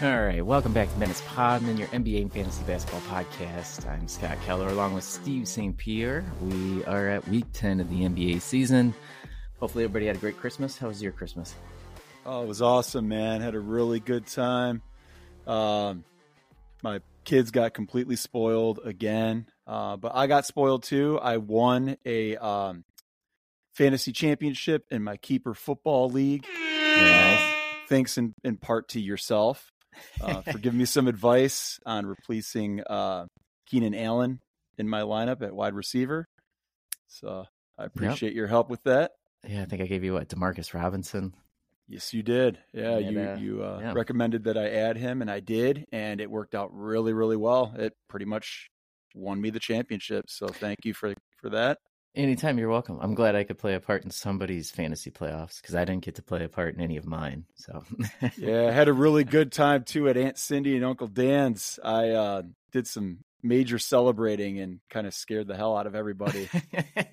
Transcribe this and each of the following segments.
All right, welcome back to Menace Podmen, your NBA and fantasy basketball podcast. I'm Scott Keller, along with Steve St. Pierre. We are at week 10 of the NBA season. Hopefully, everybody had a great Christmas. How was your Christmas? Oh, it was awesome, man. Had a really good time. Um, my kids got completely spoiled again, uh, but I got spoiled too. I won a um, fantasy championship in my keeper football league. Nice. Uh, thanks in, in part to yourself uh, for giving me some advice on replacing uh, Keenan Allen in my lineup at wide receiver. So I appreciate your help with that. Yeah, I think I gave you what Demarcus Robinson. Yes, you did. Yeah, And, you uh, you uh, yeah. recommended that I add him, and I did, and it worked out really, really well. It pretty much won me the championship. So thank you for for that. Anytime, you're welcome. I'm glad I could play a part in somebody's fantasy playoffs because I didn't get to play a part in any of mine. So, Yeah, I had a really good time too at Aunt Cindy and Uncle Dan's. I uh, did some major celebrating and kind of scared the hell out of everybody.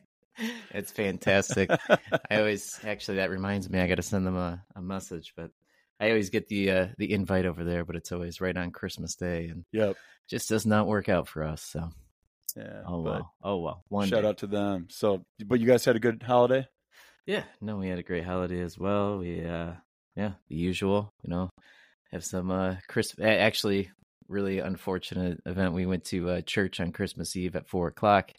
it's fantastic. I always actually that reminds me I got to send them a, a message, but I always get the uh, the invite over there, but it's always right on Christmas Day, and yep. just does not work out for us. So, Yeah. oh well, oh well. One shout day. out to them. So, but you guys had a good holiday. Yeah, no, we had a great holiday as well. We, uh, yeah, the usual, you know, have some uh, Christmas. Actually, really unfortunate event. We went to uh, church on Christmas Eve at four o'clock,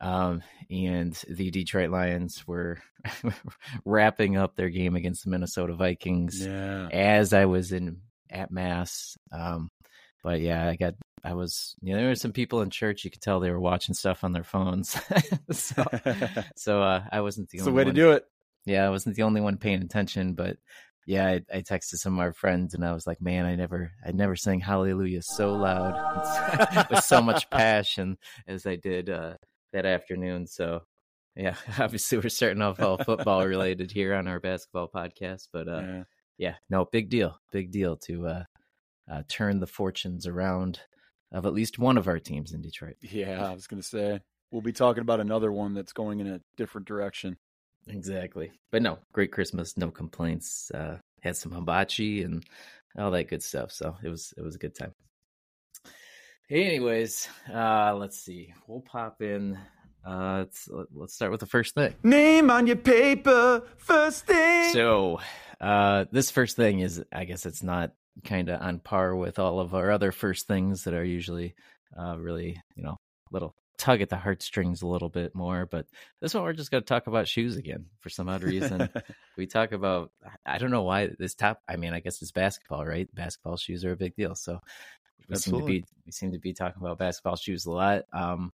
um, and the Detroit Lions were wrapping up their game against the Minnesota Vikings Yeah. as I was in at mass. Um, but yeah, I got. I was, you know, there were some people in church. You could tell they were watching stuff on their phones. so, so uh, I wasn't the It's the only way to do it. Yeah, I wasn't the only one paying attention, but yeah, I, I texted some of our friends and I was like, man, I never, I never sang Hallelujah so loud with so much passion as I did uh, that afternoon. So yeah, obviously we're starting off all football related here on our basketball podcast, but uh, Yeah. yeah, no, big deal, big deal to uh, uh, turn the fortunes around of at least one of our teams in Detroit. Yeah, I was gonna say we'll be talking about another one that's going in a different direction. Exactly. But no, great Christmas, no complaints. Uh had some hibachi and all that good stuff. So it was it was a good time. Anyways, uh let's see. We'll pop in uh let's let's start with the first thing. Name on your paper, first thing. So, uh this first thing is I guess it's not kind of on par with all of our other first things that are usually uh really, you know, a little tug at the heartstrings a little bit more, but this one we're just going to talk about shoes again for some odd reason. we talk about I don't know why this top. I mean, I guess it's basketball, right? Basketball shoes are a big deal, so we seem to be we seem to be talking about basketball shoes a lot. Um,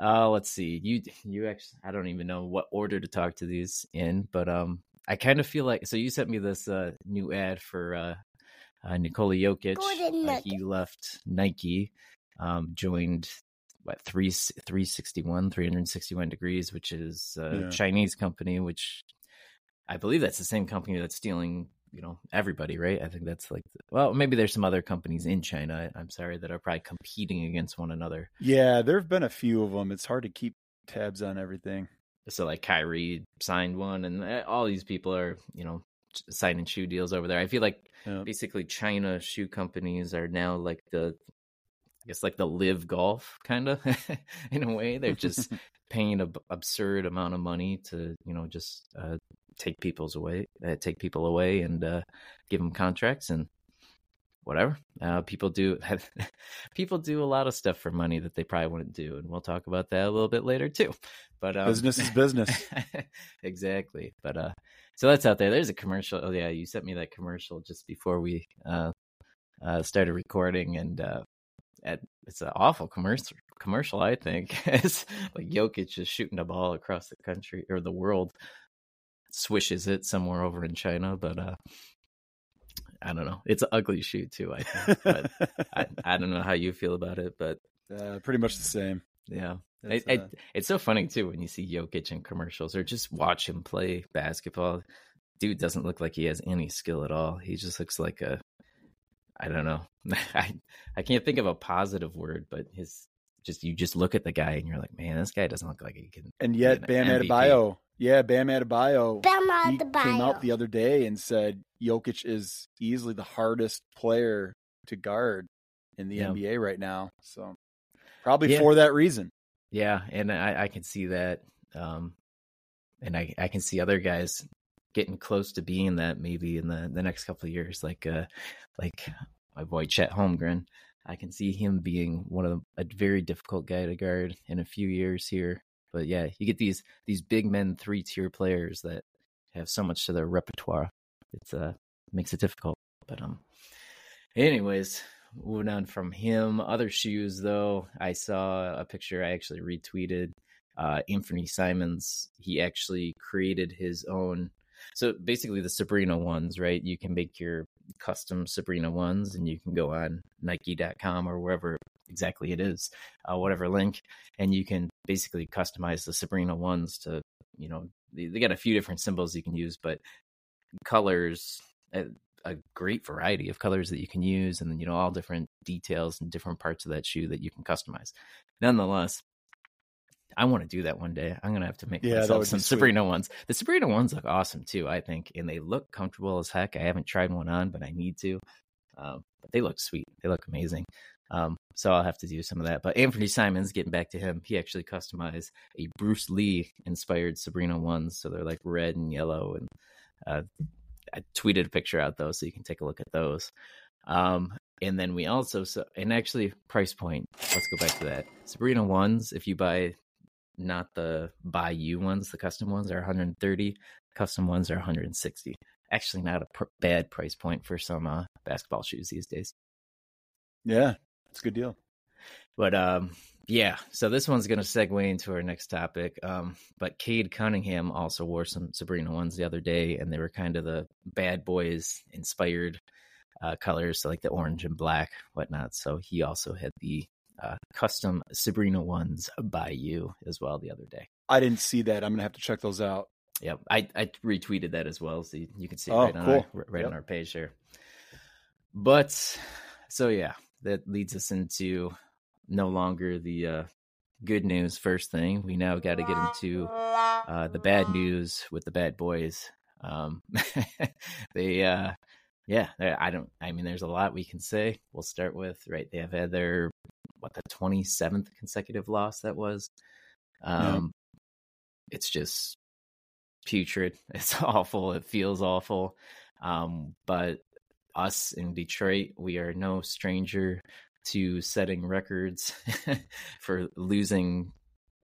uh, let's see. You you actually I don't even know what order to talk to these in, but um, I kind of feel like so you sent me this uh new ad for uh, uh Nikola Jokic. Uh, he left Nike, um, joined what three three sixty one three hundred sixty one degrees, which is a Yeah. Chinese company, which I believe that's the same company that's stealing you know everybody, right? I think that's like well, maybe there's some other companies in China. I'm sorry that are probably competing against one another. yeah, there have been a few of them. It's hard to keep tabs on everything. So like Kyrie signed one, and uh, all these people are you know signing shoe deals over there. I feel like Yeah. basically China shoe companies are now like the I guess like the LIV golf kind of in a way. They're just paying an absurd amount of money to you know just uh, take people's away, uh, take people away, and uh, give them contracts and whatever. Uh, people do people do a lot of stuff for money that they probably wouldn't do, and we'll talk about that a little bit later too. But um, Business is business. exactly. But uh, so that's out there. There's a commercial. Oh yeah, you sent me that commercial just before we uh, uh started recording, and uh, at, it's an awful commercial. Commercial, I think. it's like Jokic just shooting a ball across the country or the world, swishes it somewhere over in China, but uh. I don't know. It's an ugly shoot too. I think, but I, I don't know how you feel about it, but uh, pretty much the same. yeah, It's, it, uh, it, it's so funny too when you see Jokic in commercials or just watch him play basketball. Dude doesn't look like he has any skill at all. He just looks like a, I don't know. I I can't think of a positive word, but his just you just look at the guy and you're like, man, this guy doesn't look like he can. And yet, Bam Adebayo, yeah, Bam Adebayo, Bam he Adebayo. came out the other day and said Jokic is easily the hardest player to guard in the Yeah. NBA right now. So probably Yeah. for that reason. Yeah, and I, I can see that. Um, and I, I can see other guys getting close to being that maybe in the, the next couple of years, like uh, like my boy Chet Holmgren. I can see him being one of the, a very difficult guy to guard in a few years here. But yeah, you get these these big men three tier players that have so much to their repertoire. It's uh makes it difficult. But um, anyways, moving on from him. Other shoes though, I saw a picture I actually retweeted. Uh, Anthony Simons, he actually created his own. So basically, the Sabrina ones, right? You can make your custom Sabrina ones, and you can go on Nike.com or wherever exactly it is, uh, whatever link, and you can basically customize the Sabrina ones to, you know, they, they got a few different symbols you can use, but colors, a, a great variety of colors that you can use, and then you know all different details and different parts of that shoe that you can customize. Nonetheless, I want to do that one day. I'm gonna have to make Yeah, myself some. Sabrina ones. The Sabrina ones look awesome too, I think, and they look comfortable as heck. I haven't tried one on, but I need to. Um, but they look sweet. They look amazing. Um, so I'll have to do some of that. But Anthony Simons, getting back to him, he actually customized a Bruce Lee inspired Sabrina ones. So they're like red and yellow. And uh, I tweeted a picture out though, so you can take a look at those. Um, and then we also so and actually price point. Let's go back to that. Sabrina ones, if you buy not the buy you ones, the custom ones are 130. Custom ones are 160. Actually, not a pr- bad price point for some uh, basketball shoes these days. Yeah, it's a good deal. But um, yeah. So this one's going to segue into our next topic. Um, but Cade Cunningham also wore some Sabrina ones the other day, and they were kind of the bad boys inspired uh, colors, so like the orange and black, whatnot. So he also had the uh, custom Sabrina ones by you as well the other day. I didn't see that. I'm gonna have to check those out. Yep, I, I retweeted that as well, so you, you can see it Oh, right on cool. our, right Yep. on our page here. But so yeah, that leads us into no longer the uh, good news. First thing, we now got to get into uh, the bad news with the bad boys. Um, they, uh, yeah, I don't. I mean, there's a lot we can say. We'll start with right. They have had their what the 27th consecutive loss that was. Um, it's just putrid. It's awful. It feels awful. Um, but us in Detroit, we are no stranger to setting records for losing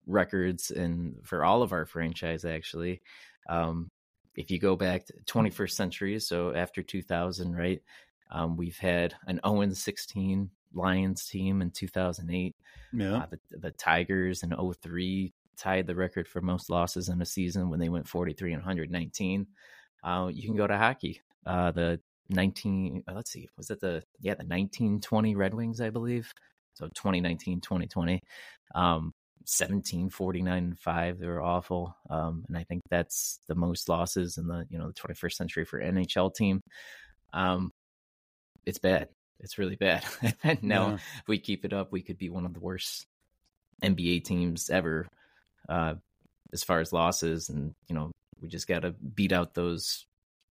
records and for all of our franchise actually. Um, if you go back to 21st century, so after 2000, right? Um, we've had an 0 16 Lions team in 2008. Yeah. Uh, the, the Tigers in 03 tied the record for most losses in a season when they went 43 and 119. Uh, you can go to hockey. Uh, the 19, uh, let's see, was it the, yeah, the 1920 Red Wings, I believe. So 2019, 2020. Um, 17, 49 and 5. They were awful. Um, and I think that's the most losses in the, you know, the 21st century for NHL team. Um, it's bad. It's really bad. and now Yeah. if we keep it up, we could be one of the worst NBA teams ever uh, as far as losses. And, you know, we just got to beat out those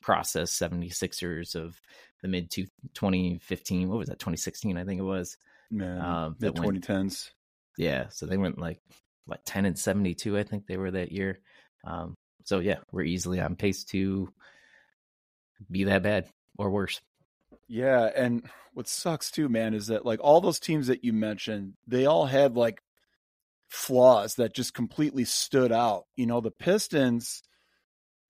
process 76ers of the mid to 2015. What was that? 2016, I think it was. Yeah. Um, Mid that went- 2010s. Yeah. So they went like, what, 10 and 72, I think they were that year. Um, so yeah, we're easily on pace to be that bad or worse. Yeah, and what sucks too, man, is that like all those teams that you mentioned, they all had like flaws that just completely stood out. You know, the Pistons,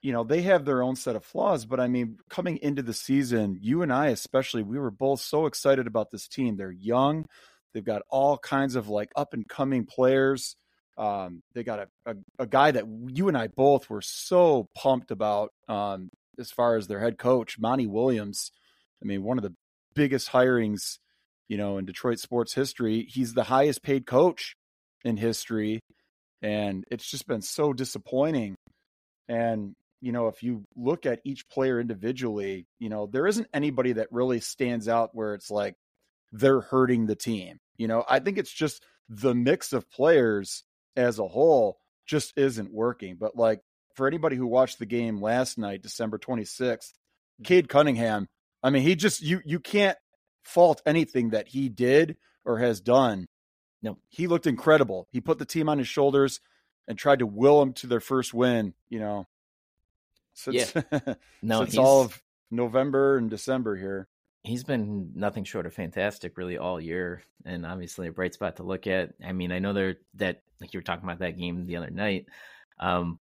you know, they have their own set of flaws, but I mean, coming into the season, you and I especially, we were both so excited about this team. They're young, they've got all kinds of like up and coming players. Um, they got a, a, a guy that you and I both were so pumped about um, as far as their head coach, Monty Williams. I mean, one of the biggest hirings, you know, in Detroit sports history. He's the highest paid coach in history. And it's just been so disappointing. And, you know, if you look at each player individually, you know, there isn't anybody that really stands out where it's like, they're hurting the team. You know, I think it's just the mix of players as a whole just isn't working. But like for anybody who watched the game last night, December 26th, Cade Cunningham, I mean, he just you you can't fault anything that he did or has done. No, he looked incredible. He put the team on his shoulders and tried to will them to their first win. You know, since yeah. no, since all of November and December here. He's been nothing short of fantastic, really, all year, and obviously a bright spot to look at. I mean, I know there that like you were talking about that game the other night. Um,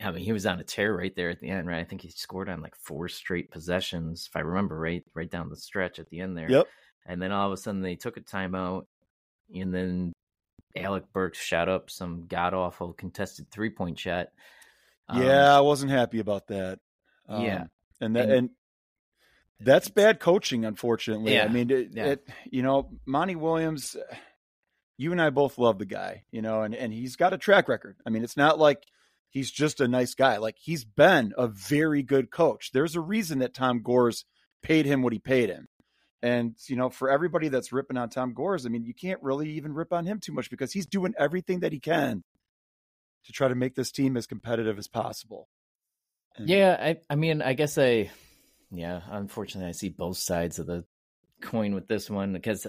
I mean, he was on a tear right there at the end, right? I think he scored on like four straight possessions, if I remember right, right down the stretch at the end there. Yep. And then all of a sudden they took a timeout, and then Alec Burks shot up some god awful contested three point shot. Um, yeah, I wasn't happy about that. Um, yeah, and that and, and, that's bad coaching, unfortunately. Yeah, I mean, it, yeah. it, you know, Monty Williams. You and I both love the guy, you know, and and he's got a track record. I mean, it's not like he's just a nice guy. Like he's been a very good coach. There's a reason that Tom Gores paid him what he paid him. And you know, for everybody that's ripping on Tom Gores, I mean, you can't really even rip on him too much because he's doing everything that he can to try to make this team as competitive as possible. And, yeah, I I mean, I guess I yeah, unfortunately I see both sides of the coin with this one because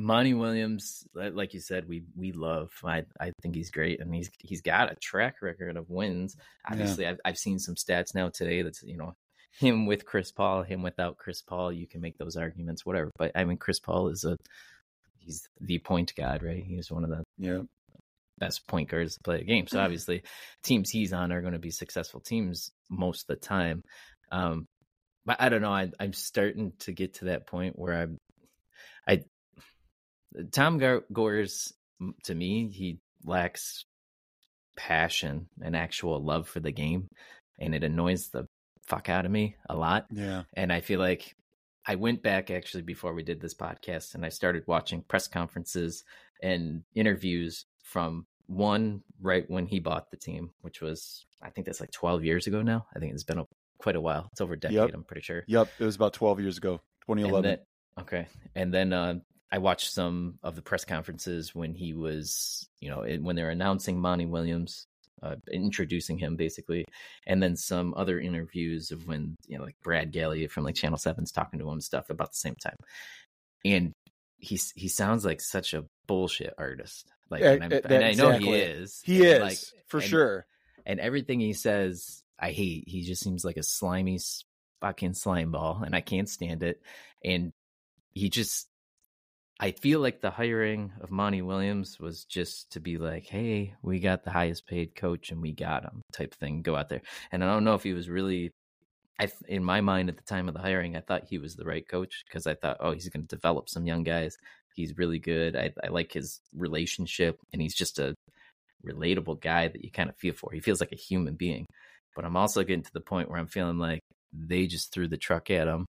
Monty Williams, like you said, we we love. I I think he's great, and he's he's got a track record of wins. Obviously, yeah. I've I've seen some stats now today that's you know him with Chris Paul, him without Chris Paul. You can make those arguments, whatever. But I mean, Chris Paul is a he's the point guard, right? He's one of the yeah best point guards to play a game. So obviously, teams he's on are going to be successful teams most of the time. Um, but I don't know. I, I'm starting to get to that point where I'm, I, Tom Gores, to me, he lacks passion and actual love for the game, and it annoys the fuck out of me a lot. Yeah. And I feel like I went back actually before we did this podcast and I started watching press conferences and interviews from one right when he bought the team, which was I think that's like 12 years ago now. I think it's been a, quite a while. It's over a decade, yep. I'm pretty sure. Yep, it was about 12 years ago, 2011. And then, okay. And then uh, I watched some of the press conferences when he was, you know, when they're announcing Monty Williams uh, introducing him basically, and then some other interviews of when you know like Brad Galli from like Channel Seven's talking to him stuff about the same time, and he he sounds like such a bullshit artist. Like, and, and, and I know he is. He is like, for sure. And everything he says, I hate. He just seems like a slimy fucking slime ball, and I can't stand it. And he just I feel like the hiring of Monty Williams was just to be like, hey, we got the highest paid coach and we got him type thing. Go out there. And I don't know if he was really, I in my mind at the time of the hiring, I thought he was the right coach because I thought, oh, he's going to develop some young guys. He's really good. I, I like his relationship and he's just a relatable guy that you kind of feel for. He feels like a human being. But I'm also getting to the point where I'm feeling like they just threw the truck at him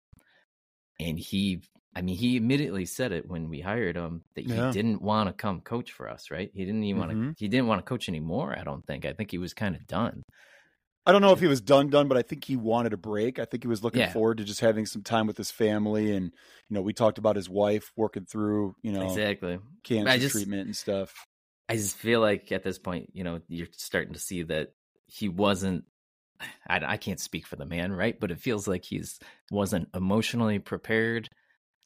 and he I mean, he immediately said it when we hired him that he didn't want to come coach for us, right? He didn't even mm-hmm. want to. He didn't want to coach anymore. I don't think. I think he was kind of done. I don't know if he was done, done, but I think he wanted a break. I think he was looking yeah. forward to just having some time with his family, and you know, we talked about his wife working through, you know, exactly cancer just, treatment and stuff. I just feel like at this point, you know, you're starting to see that he wasn't I, I, can't speak for the man, right? But it feels like he's wasn't emotionally prepared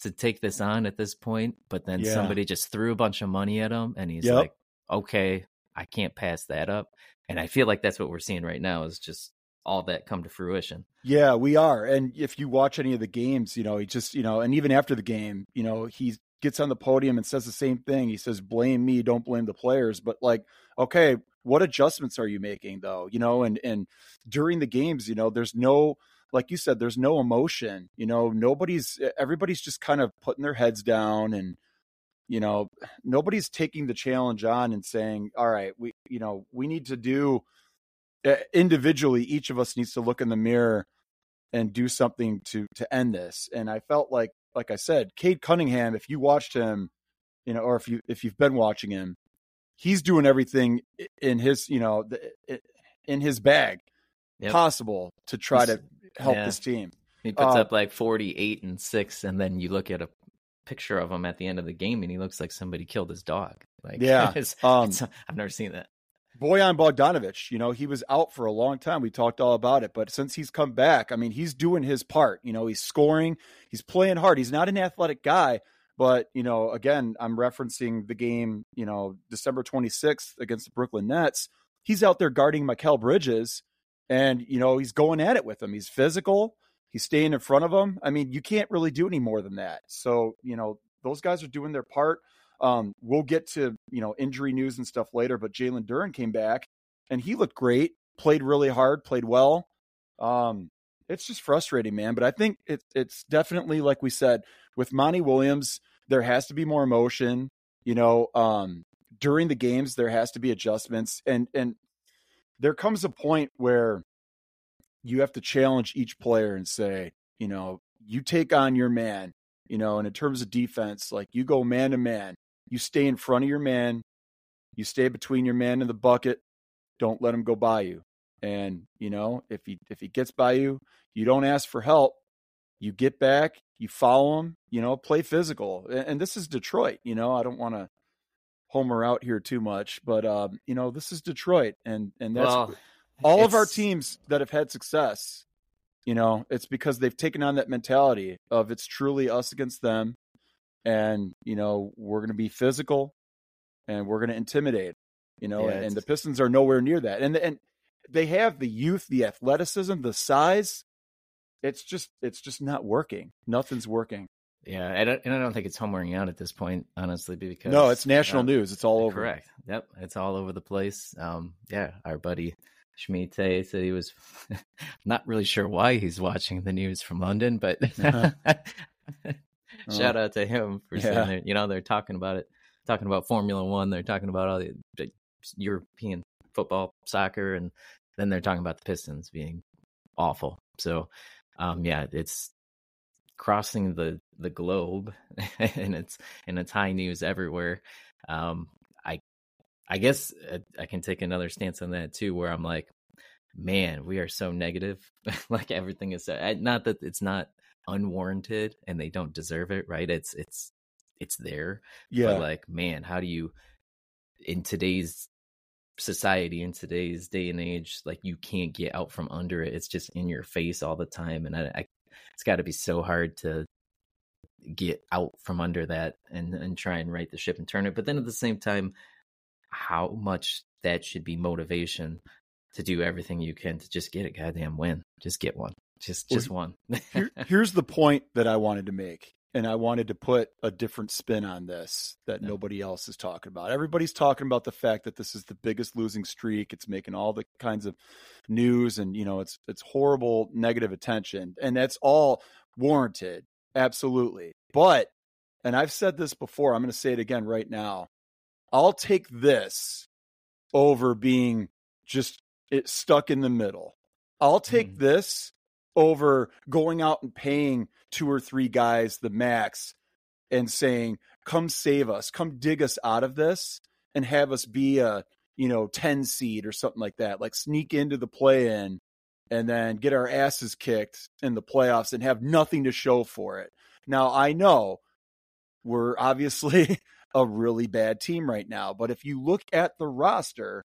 to take this on at this point, but then yeah. somebody just threw a bunch of money at him and he's yep. like, okay, I can't pass that up. And I feel like that's what we're seeing right now is just all that come to fruition. Yeah, we are. And if you watch any of the games, you know, he just, you know, and even after the game, you know, he gets on the podium and says the same thing. He says, blame me, don't blame the players. But like, okay, what adjustments are you making though? You know, and and during the games, you know, there's no like you said, there's no emotion. You know, nobody's everybody's just kind of putting their heads down and you know, nobody's taking the challenge on and saying, "All right, we you know, we need to do individually each of us needs to look in the mirror and do something to to end this." And I felt like like I said, Cade Cunningham, if you watched him, you know, or if you if you've been watching him, he's doing everything in his, you know, in his bag yep. possible to try he's, to help yeah. this team. He puts uh, up like 48 and 6 and then you look at a picture of him at the end of the game, and he looks like somebody killed his dog. Like, yeah, it's, um, it's, I've never seen that. Bojan Bogdanovich, you know, he was out for a long time. We talked all about it, but since he's come back, I mean, he's doing his part. You know, he's scoring, he's playing hard. He's not an athletic guy, but you know, again, I'm referencing the game, you know, December 26th against the Brooklyn Nets. He's out there guarding Mikal Bridges, and you know, he's going at it with him. He's physical. He's staying in front of him. I mean, you can't really do any more than that. So, you know, those guys are doing their part. Um, we'll get to you know injury news and stuff later, but Jalen Duren came back and he looked great, played really hard, played well. Um, it's just frustrating, man. But I think it, it's definitely like we said with Monty Williams, there has to be more emotion. You know, um, during the games there has to be adjustments, and and there comes a point where you have to challenge each player and say, you know, you take on your man. You know, and in terms of defense, like you go man to man, you stay in front of your man, you stay between your man and the bucket. Don't let him go by you. And you know, if he if he gets by you, you don't ask for help. You get back, you follow him. You know, play physical. And, and this is Detroit. You know, I don't want to homer out here too much, but um, you know, this is Detroit, and and that's well, all of our teams that have had success. You know, it's because they've taken on that mentality of it's truly us against them and you know we're going to be physical and we're going to intimidate you know yeah, and, the pistons are nowhere near that and and they have the youth the athleticism the size it's just it's just not working nothing's working yeah and I, and I don't think it's homering out at this point honestly because no it's national uh, news it's all over correct yep it's all over the place um yeah our buddy Schmite said he was not really sure why he's watching the news from London, but uh-huh. Shout out to him for yeah. saying there. You know, they're talking about it, talking about Formula One. They're talking about all the, the European football, soccer, and then they're talking about the Pistons being awful. So, um, yeah, it's crossing the the globe, and it's and it's high news everywhere. Um, I I guess uh, I can take another stance on that too, where I'm like, man, we are so negative. like everything is so, not that it's not unwarranted and they don't deserve it, right? It's it's it's there. Yeah. But like, man, how do you in today's society in today's day and age like you can't get out from under it it's just in your face all the time and i, I it's got to be so hard to get out from under that and and try and right the ship and turn it but then at the same time how much that should be motivation to do everything you can to just get a goddamn win just get one just just one. Here, here's the point that I wanted to make, and I wanted to put a different spin on this that nobody else is talking about. Everybody's talking about the fact that this is the biggest losing streak. It's making all the kinds of news, and you know, it's it's horrible negative attention, and that's all warranted, absolutely. But, and I've said this before, I'm going to say it again right now. I'll take this over being just it stuck in the middle. I'll take mm. this over going out and paying two or three guys the max and saying, come save us, come dig us out of this and have us be a, you know, 10 seed or something like that. Like sneak into the play in and then get our asses kicked in the playoffs and have nothing to show for it. Now, I know we're obviously a really bad team right now, but if you look at the roster,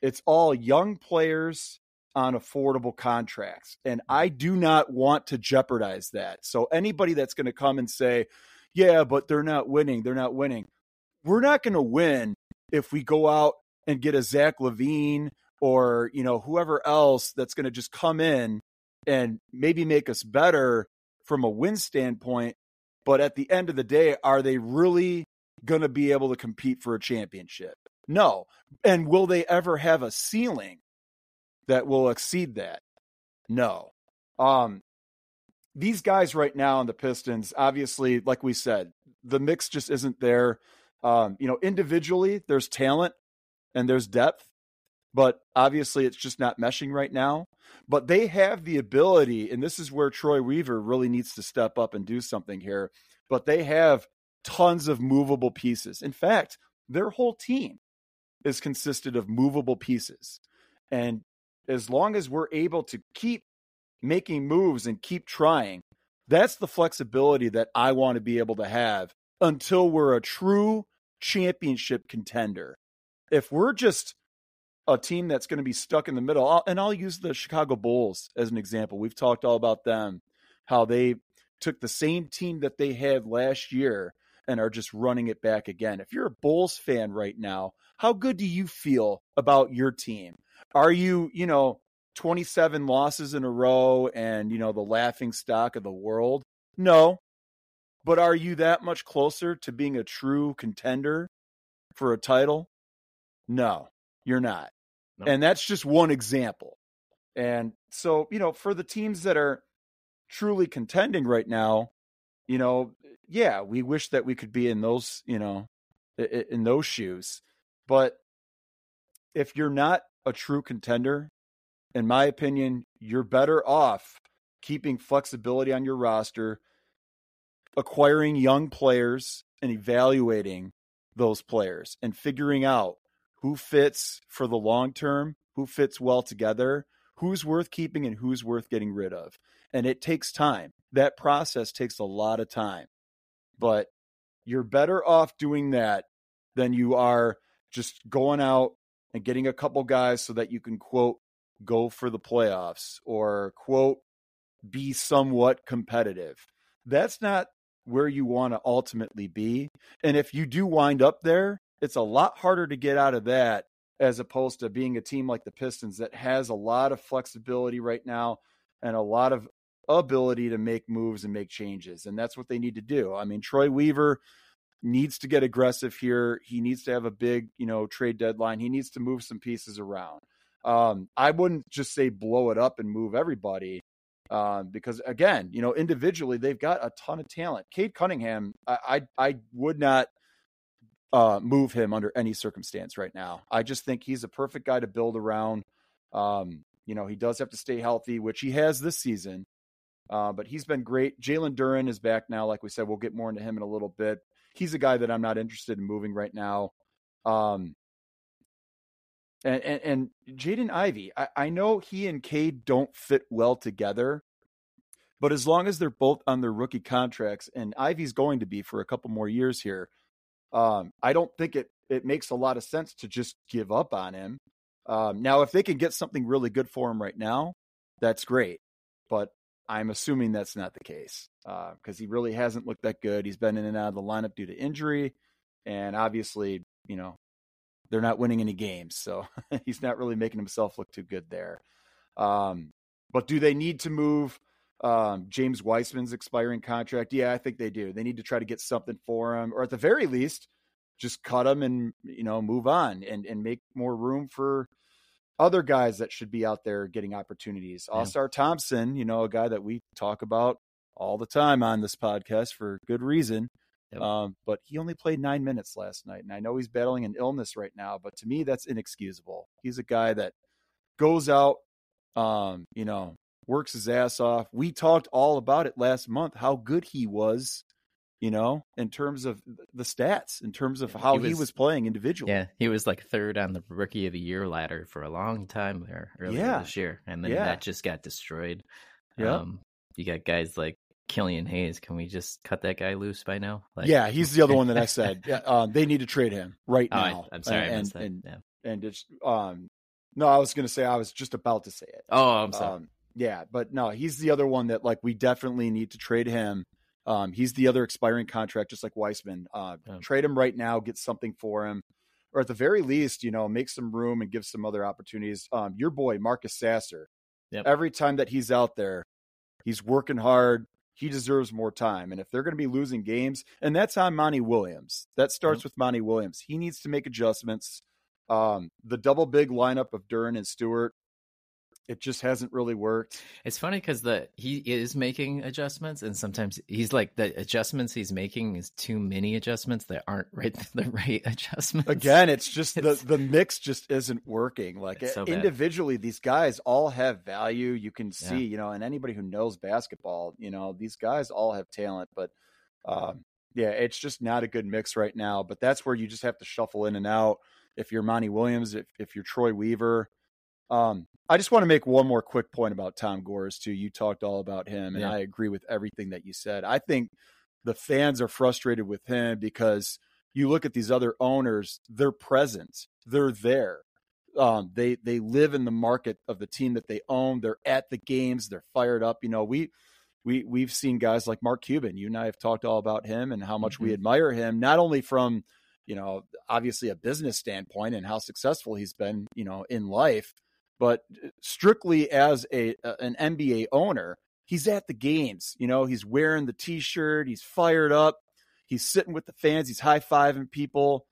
it's all young players on affordable contracts. And I do not want to jeopardize that. So anybody that's going to come and say, yeah, but they're not winning, they're not winning. We're not going to win if we go out and get a Zach LaVine or, you know, whoever else that's going to just come in and maybe make us better from a win standpoint. But at the end of the day, are they really going to be able to compete for a championship? No. And will they ever have a ceiling? that will exceed that? No. Um, these guys right now in the Pistons, obviously, like we said, the mix just isn't there. Um, you know, individually, there's talent and there's depth, but obviously, it's just not meshing right now. But they have the ability, and this is where Troy Weaver really needs to step up and do something here. But they have tons of movable pieces. In fact, their whole team is consisted of movable pieces. And as long as we're able to keep making moves and keep trying, That's the flexibility that I want to be able to have until we're a true championship contender. If we're just a team that's going to be stuck in the middle, and I'll use the Chicago Bulls as an example. We've talked all about them, how they took the same team that they had last year and are just running it back again. If you're a Bulls fan right now, how good do you feel about your team? Are you, you know, 27 losses in a row and, you know, the laughing stock of the world? No. But are you that much closer to being a true contender for a title? No, you're not. No. And that's just one example. And so, you know, for the teams that are truly contending right now, you know, yeah, we wish that we could be in those, you know, in those shoes. But if you're not a true contender, in my opinion, you're better off keeping flexibility on your roster, acquiring young players and evaluating those players and figuring out who fits for the long term, who fits well together, who's worth keeping and who's worth getting rid of. And it takes time. That process takes a lot of time but you're better off doing that than you are just going out and getting a couple guys so that you can quote go for the playoffs or quote be somewhat competitive. That's not where you want to ultimately be. And if you do wind up there, it's a lot harder to get out of that as opposed to being a team like the Pistons that has a lot of flexibility right now and a lot of ability to make moves and make changes. And that's what they need to do. I mean, Troy Weaver needs to get aggressive here. He needs to have a big, you know, trade deadline. He needs to move some pieces around. Um, I wouldn't just say blow it up and move everybody. Um, because again, you know, individually they've got a ton of talent. Cade Cunningham, I I, I would not uh, move him under any circumstance right now. I just think he's a perfect guy to build around. Um, you know, he does have to stay healthy, which he has this season. Uh, but he's been great. Jalen Duren is back now. Like we said, we'll get more into him in a little bit. He's a guy that I'm not interested in moving right now. Um, and and, and Jaden Ivey, I, I know he and Cade don't fit well together, but as long as they're both on their rookie contracts, and Ivey's going to be for a couple more years here, um, I don't think it it makes a lot of sense to just give up on him. Um, now, if they can get something really good for him right now, that's great. But I'm assuming that's not the case because uh, he really hasn't looked that good. He's been in and out of the lineup due to injury, and obviously, you know, they're not winning any games, so he's not really making himself look too good there. Um, but do they need to move um, James Wiseman's expiring contract? Yeah, I think they do. They need to try to get something for him, or at the very least, just cut him and you know move on and and make more room for other guys that should be out there getting opportunities. Yeah. Ausar Thompson, you know, a guy that we talk about all the time on this podcast for good reason. Yep. Um, but he only played nine minutes last night. And I know he's battling an illness right now, but to me, that's inexcusable. He's a guy that goes out, um, you know, works his ass off. We talked all about it last month, how good he was you know, in terms of the stats, in terms of how he was, he was, playing individually. Yeah, he was like third on the rookie of the year ladder for a long time there earlier yeah. this year, and then yeah. that just got destroyed. Yeah, um, you got guys like Killian Hayes. Can we just cut that guy loose by now? Like, yeah, he's the other one that I said. Yeah, um, they need to trade him right oh, now. I, am sorry, and and, yeah. and it's um, no, I was going to say I was just about to say it. Oh, I'm sorry. Um, yeah, but no, he's the other one that like we definitely need to trade him um, he's the other expiring contract, just like Wiseman. Uh, yeah. Trade him right now, get something for him, or at the very least, you know, make some room and give some other opportunities. Um, your boy Marcus Sasser. Yep. Every time that he's out there, he's working hard. He deserves more time. And if they're going to be losing games, and that's on Monty Williams. That starts mm-hmm. with Monty Williams. He needs to make adjustments. Um, the double big lineup of Duren and Stewart it just hasn't really worked. It's funny because the he is making adjustments, and sometimes he's like the adjustments he's making is too many adjustments that aren't right the right adjustments. Again, it's just it's, the the mix just isn't working. Like so individually, bad. these guys all have value. You can see, yeah. you know, and anybody who knows basketball, you know, these guys all have talent, but. Um, yeah, it's just not a good mix right now. But that's where you just have to shuffle in and out. If you're Monty Williams, if, if you're Troy Weaver, Um, I just want to make one more quick point about Tom Gores too. You talked all about him, and Yeah. I agree with everything that you said. I think the fans are frustrated with him because you look at these other owners; they're present, they're there. Um, they they live in the market of the team that they own. They're at the games. They're fired up. You know, we we we've seen guys like Mark Cuban. You and I have talked all about him and how much we Mhm. admire him, not only from you know obviously a business standpoint and how successful he's been, you know, in life, but strictly as a an NBA owner, he's at the games. You know, he's wearing the T-shirt. He's fired up. He's sitting with the fans. He's high fiving people.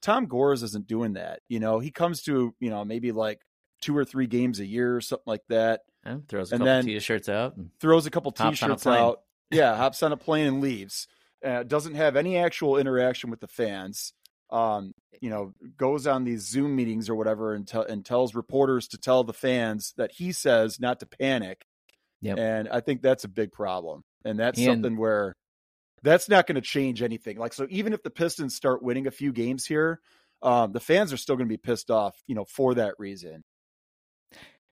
Tom Gores isn't doing that. You know, he comes to you know maybe like two or three games a year or something like that. Yeah, throws a And couple then- t-shirts out. And, Throws a couple Hops on a T-shirts out. Yeah, hops on a plane and leaves. Uh, doesn't have any actual interaction with the fans. Um, you know, goes on these Zoom meetings or whatever and, and tells reporters to tell the fans that he says not to panic. Yep. And I think that's a big problem. And that's And- something where that's not going to change anything. Like, so even if the Pistons start winning a few games here, um, the fans are still going to be pissed off, you know, for that reason.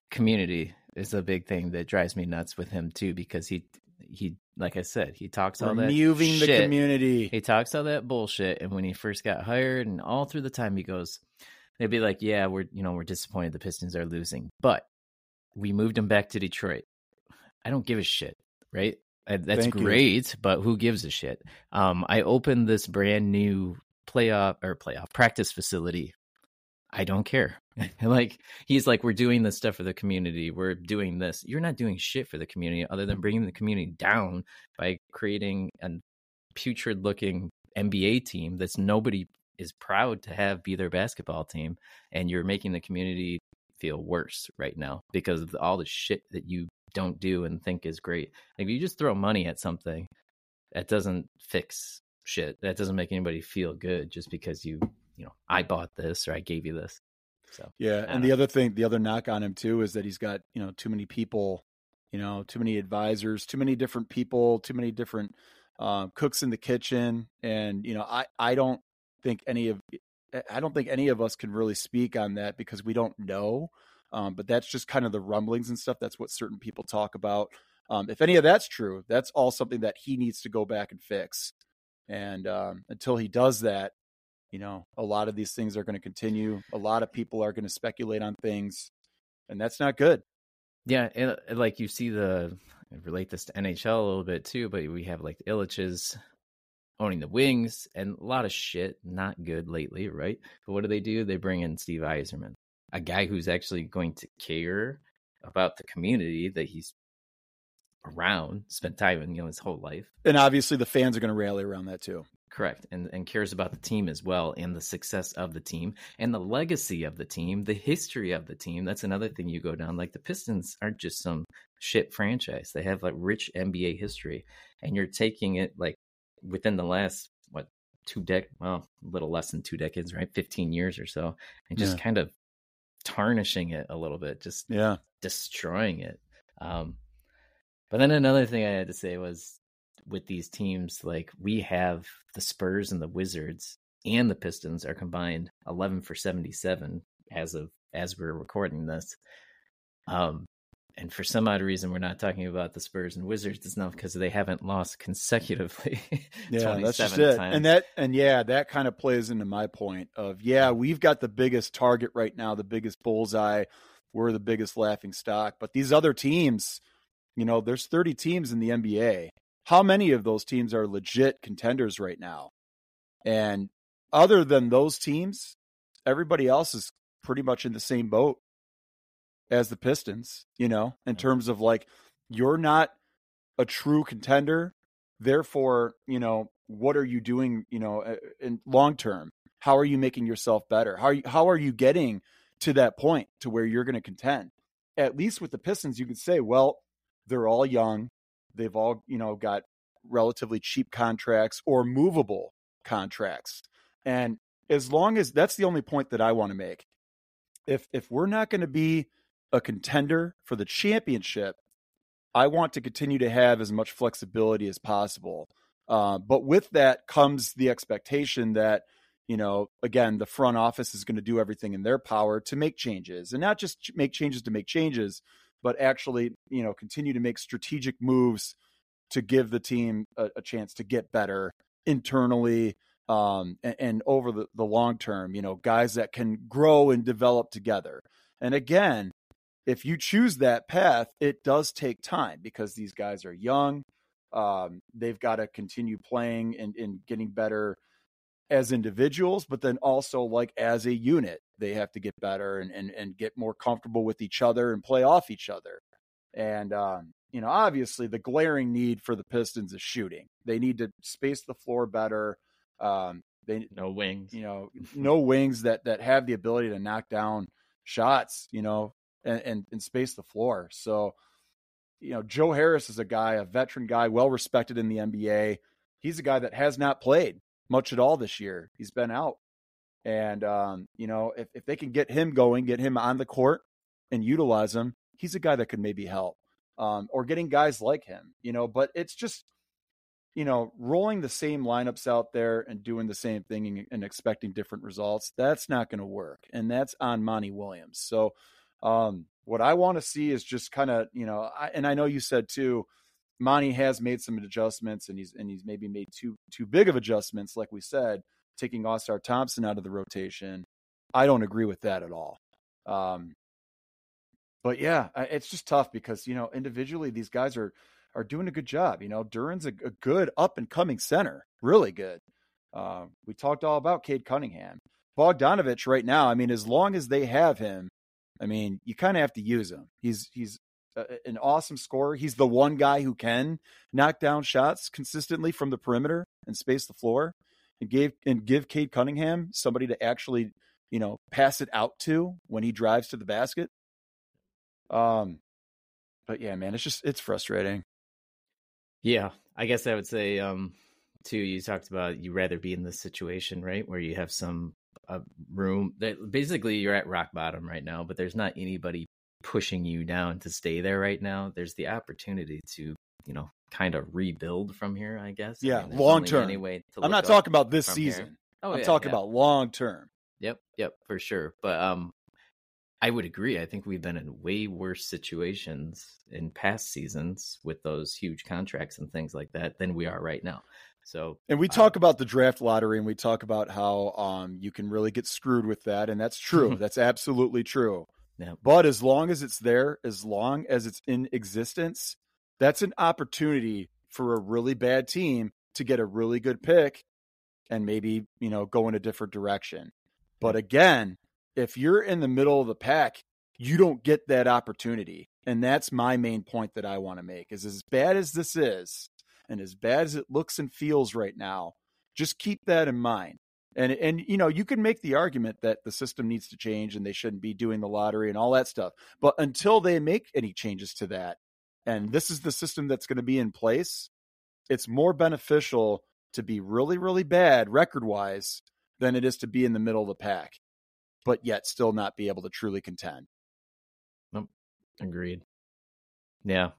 community is a big thing that drives me nuts with him too because he he like I said he talks all that Removing the shit. community. He talks all that bullshit, and when he first got hired, and all through the time, he goes, they'd be like, "Yeah, we're you know we're disappointed the Pistons are losing, but we moved him back to Detroit. I don't give a shit, right? That's Thank you. great, but who gives a shit? Um, I opened this brand new playoff or playoff practice facility. I don't care. like he's like, we're doing this stuff for the community. We're doing this. You're not doing shit for the community other than bringing the community down by creating a putrid looking NBA team that's nobody is proud to have be their basketball team, and you're making the community feel worse right now because of all the shit that you don't do and think is great. Like if you just throw money at something, that doesn't fix shit. That doesn't make anybody feel good just because you, you know, I bought this or I gave you this. So Yeah, and the other thing, the other knock on him too is that he's got you know too many people, you know, too many advisors, too many different people, too many different um, cooks in the kitchen, and you know, I I don't think any of I don't think any of us can really speak on that because we don't know. Um, but that's just kind of the rumblings and stuff. That's what certain people talk about. Um, if any of that's true, that's all something that he needs to go back and fix. And um, until he does that, you know, a lot of these things are going to continue. A lot of people are going to speculate on things, and that's not good. Yeah, and like you see the relate this to NHL a little bit too, but we have like the Ilitches owning the wings and a lot of shit not good lately, right? But what do they do? They bring in Steve Yzerman, a guy who's actually going to care about the community that he's around, spent time in, you know, his whole life. And obviously, the fans are going to rally around that too. Correct. And and cares about the team as well and the success of the team and the legacy of the team, the history of the team. That's another thing you go down. Like the Pistons aren't just some shit franchise. They have like rich NBA history. And you're taking it like within the last what two dec well, a little less than two decades, right? Fifteen years or so. And just Yeah. kind of tarnishing it a little bit, just Yeah, destroying it. Um, but then another thing I had to say was with these teams, like we have the Spurs and the Wizards and the Pistons are combined 11 for 77 as of as we're recording this. Um, and for some odd reason, we're not talking about the Spurs and Wizards. It's not because they haven't lost consecutively. yeah, that's just 27 it. times. And that, and yeah, that kind of plays into my point of yeah, we've got the biggest target right now, the biggest bullseye. We're the biggest laughing stock, but these other teams, you know, there's 30 teams in the NBA. How many of those teams are legit contenders right now? And other than those teams, everybody else is pretty much in the same boat as the Pistons, you know, in terms of like you're not a true contender, therefore, you know, what are you doing, you know, in long term? How are you making yourself better? How are you, how are you getting to that point to where you're going to contend? At least with the Pistons, you could say, well, they're all young. They've all, you know, got relatively cheap contracts or movable contracts. And as long as that's the only point that I want to make. If if we're not going to be a contender for the championship, I want to continue to have as much flexibility as possible. Uh, but with that comes the expectation that you know, again, the front office is going to do everything in their power to make changes and not just make changes to make changes, but actually, you know, continue to make strategic moves to give the team a, a chance to get better internally um, and, and, over the, the long term, you know, guys that can grow and develop together. And again, if you choose that path, it does take time because these guys are young. Um, they've got to continue playing and, and getting better as individuals, but then also like as a unit, they have to get better and, and, and get more comfortable with each other and play off each other. And, um, you know, obviously the glaring need for the Pistons is shooting. They need to space the floor better. Um, they no wings, you know, no wings that that have the ability to knock down shots, you know, and, and, and space the floor. So, you know, Joe Harris is a guy, a veteran guy, well respected in the NBA. He's a guy that has not played much at all this year. He's been out. And um, you know, if, if they can get him going, get him on the court and utilize him, he's a guy that could maybe help. Um, or getting guys like him, you know, but it's just you know, rolling the same lineups out there and doing the same thing and, and expecting different results, that's not going to work. And that's on Monty Williams. So, um, what I want to see is just kind of, you know, I, and I know you said too, Monty has made some adjustments and he's and he's maybe made too too big of adjustments, like we said, taking Ausar Thompson out of the rotation. I don't agree with that at all. Um, but yeah, it's just tough because you know individually these guys are are doing a good job. You know, Duren's a, a good up and coming center, really good. Uh, we talked all about Cade Cunningham, Bogdanovich right now. I mean, as long as they have him, I mean, you kind of have to use him. He's he's an awesome scorer. He's the one guy who can knock down shots consistently from the perimeter and space the floor, and gave and give Cade Cunningham somebody to actually, you know, pass it out to when he drives to the basket. Um, but yeah, man, it's just it's frustrating. Yeah, I guess I would say um too. You talked about you rather be in this situation, right, where you have some a uh, room that basically you're at rock bottom right now, but there's not anybody pushing you down to stay there right now. There's the opportunity to, you know, kind of rebuild from here, I guess. Yeah, I mean, long term. Anyway, I'm not talking about this season. Here. Oh, I'm yeah, talking yeah. about long term. Yep, yep, for sure. But um I would agree. I think we've been in way worse situations in past seasons with those huge contracts and things like that than we are right now. So, and we talk uh, about the draft lottery and we talk about how um, you can really get screwed with that. And that's true. that's absolutely true. Yeah. But as long as it's there, as long as it's in existence, that's an opportunity for a really bad team to get a really good pick and maybe, you know, go in a different direction. But again, if you're in the middle of the pack, you don't get that opportunity. And that's my main point that I want to make is as bad as this is and as bad as it looks and feels right now, just keep that in mind. And and you know, you can make the argument that the system needs to change and they shouldn't be doing the lottery and all that stuff. But until they make any changes to that, and this is the system that's going to be in place, it's more beneficial to be really, really bad record wise than it is to be in the middle of the pack, but yet still not be able to truly contend. Nope. Agreed. Yeah.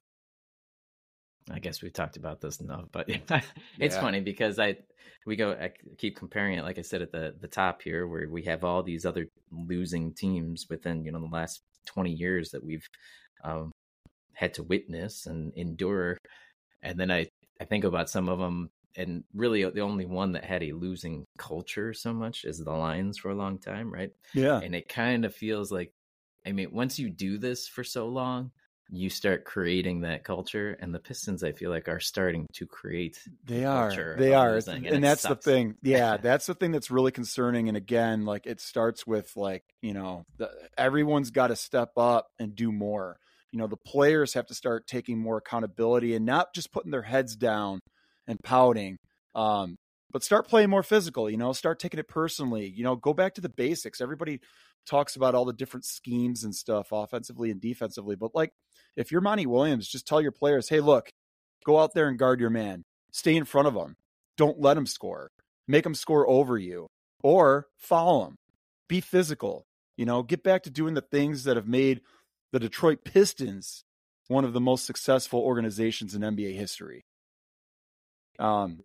I guess we've talked about this enough, but it's yeah. funny because I we go I keep comparing it like I said at the the top here where we have all these other losing teams within you know the last 20 years that we've um, had to witness and endure and then I I think about some of them and really uh, the only one that had a losing culture so much is the Lions for a long time, right? Yeah. And it kind of feels like I mean once you do this for so long you start creating that culture and the pistons i feel like are starting to create they are they are and, and that's sucks. the thing yeah that's the thing that's really concerning and again like it starts with like you know the, everyone's got to step up and do more you know the players have to start taking more accountability and not just putting their heads down and pouting um, but start playing more physical you know start taking it personally you know go back to the basics everybody talks about all the different schemes and stuff offensively and defensively but like if you're Monty Williams, just tell your players, hey, look, go out there and guard your man. Stay in front of him. Don't let him score. Make him score over you or follow him. Be physical. You know, get back to doing the things that have made the Detroit Pistons one of the most successful organizations in NBA history. Um,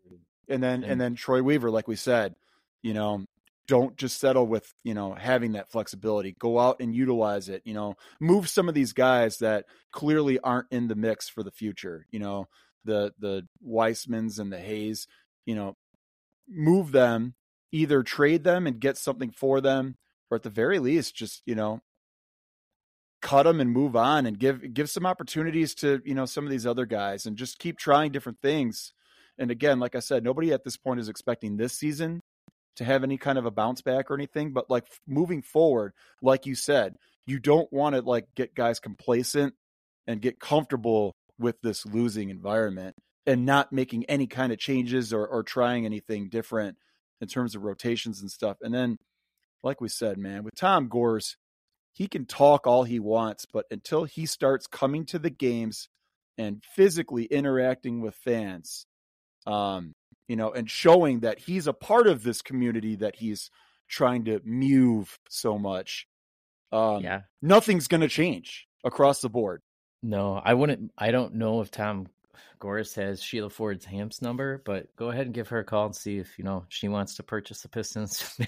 and then and then Troy Weaver, like we said, you know, don't just settle with you know having that flexibility. Go out and utilize it you know. Move some of these guys that clearly aren't in the mix for the future you know the the Wisemans and the hayes you know. Move them either trade them and get something for them or at the very least just you know cut them and move on and give give some opportunities to you know some of these other guys and just keep trying different things. And again like i said nobody at this point is expecting this season to have any kind of a bounce back or anything but like moving forward like you said you don't want to like get guys complacent and get comfortable with this losing environment and not making any kind of changes or, or trying anything different in terms of rotations and stuff. And then like we said man with tom gores he can talk all he wants, but until he starts coming to the games and physically interacting with fans, um, you know, and showing that he's a part of this community that he's trying to move so much, um, yeah, nothing's going to change across the board. No, I wouldn't. I don't know if Tom Gores has Sheila Ford's Hamps number, but go ahead and give her a call and see if you know she wants to purchase the Pistons.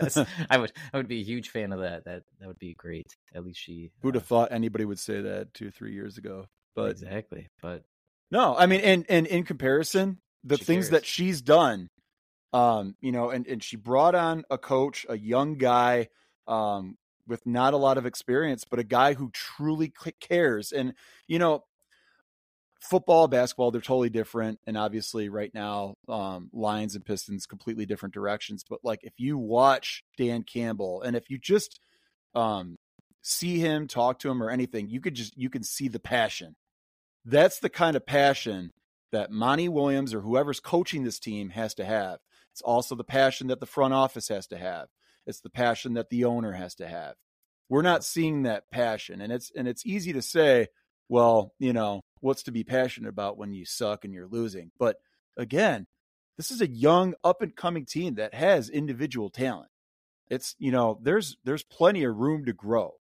I would I would be a huge fan of that. That that would be great. At least she Who'd have uh, thought anybody would say that two, three years ago? But exactly. But no, I mean and and in comparison, the things cares. that she's done, um, you know, and, and she brought on a coach, a young guy, um, with not a lot of experience, but a guy who truly cares. And, you know, football, basketball, they're totally different. And obviously, right now, um, Lions and Pistons completely different directions. But like, if you watch Dan Campbell, and if you just um, see him, talk to him, or anything, you could just you can see the passion. That's the kind of passion that Monty Williams or whoever's coaching this team has to have. It's also the passion that the front office has to have. It's the passion that the owner has to have. We're not seeing that passion, and it's and it's easy to say, well, you know, what's to be passionate about when you suck and you're losing. But again, this is a young up and coming team that has individual talent. It's, you know, there's there's plenty of room to grow.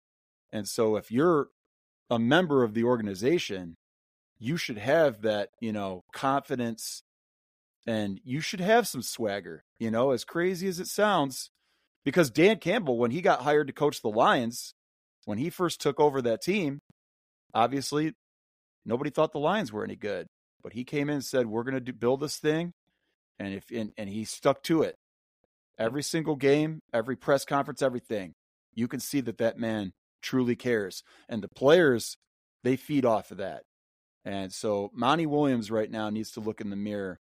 And so if you're a member of the organization, you should have that, you know, confidence and you should have some swagger, you know, as crazy as it sounds. Because Dan Campbell, when he got hired to coach the Lions, when he first took over that team, obviously nobody thought the Lions were any good, but he came in and said, "We're going to build this thing," and if and, and he stuck to it. Every single game, every press conference, everything, you can see that that man truly cares, and the players they feed off of that. And so Monty Williams right now needs to look in the mirror.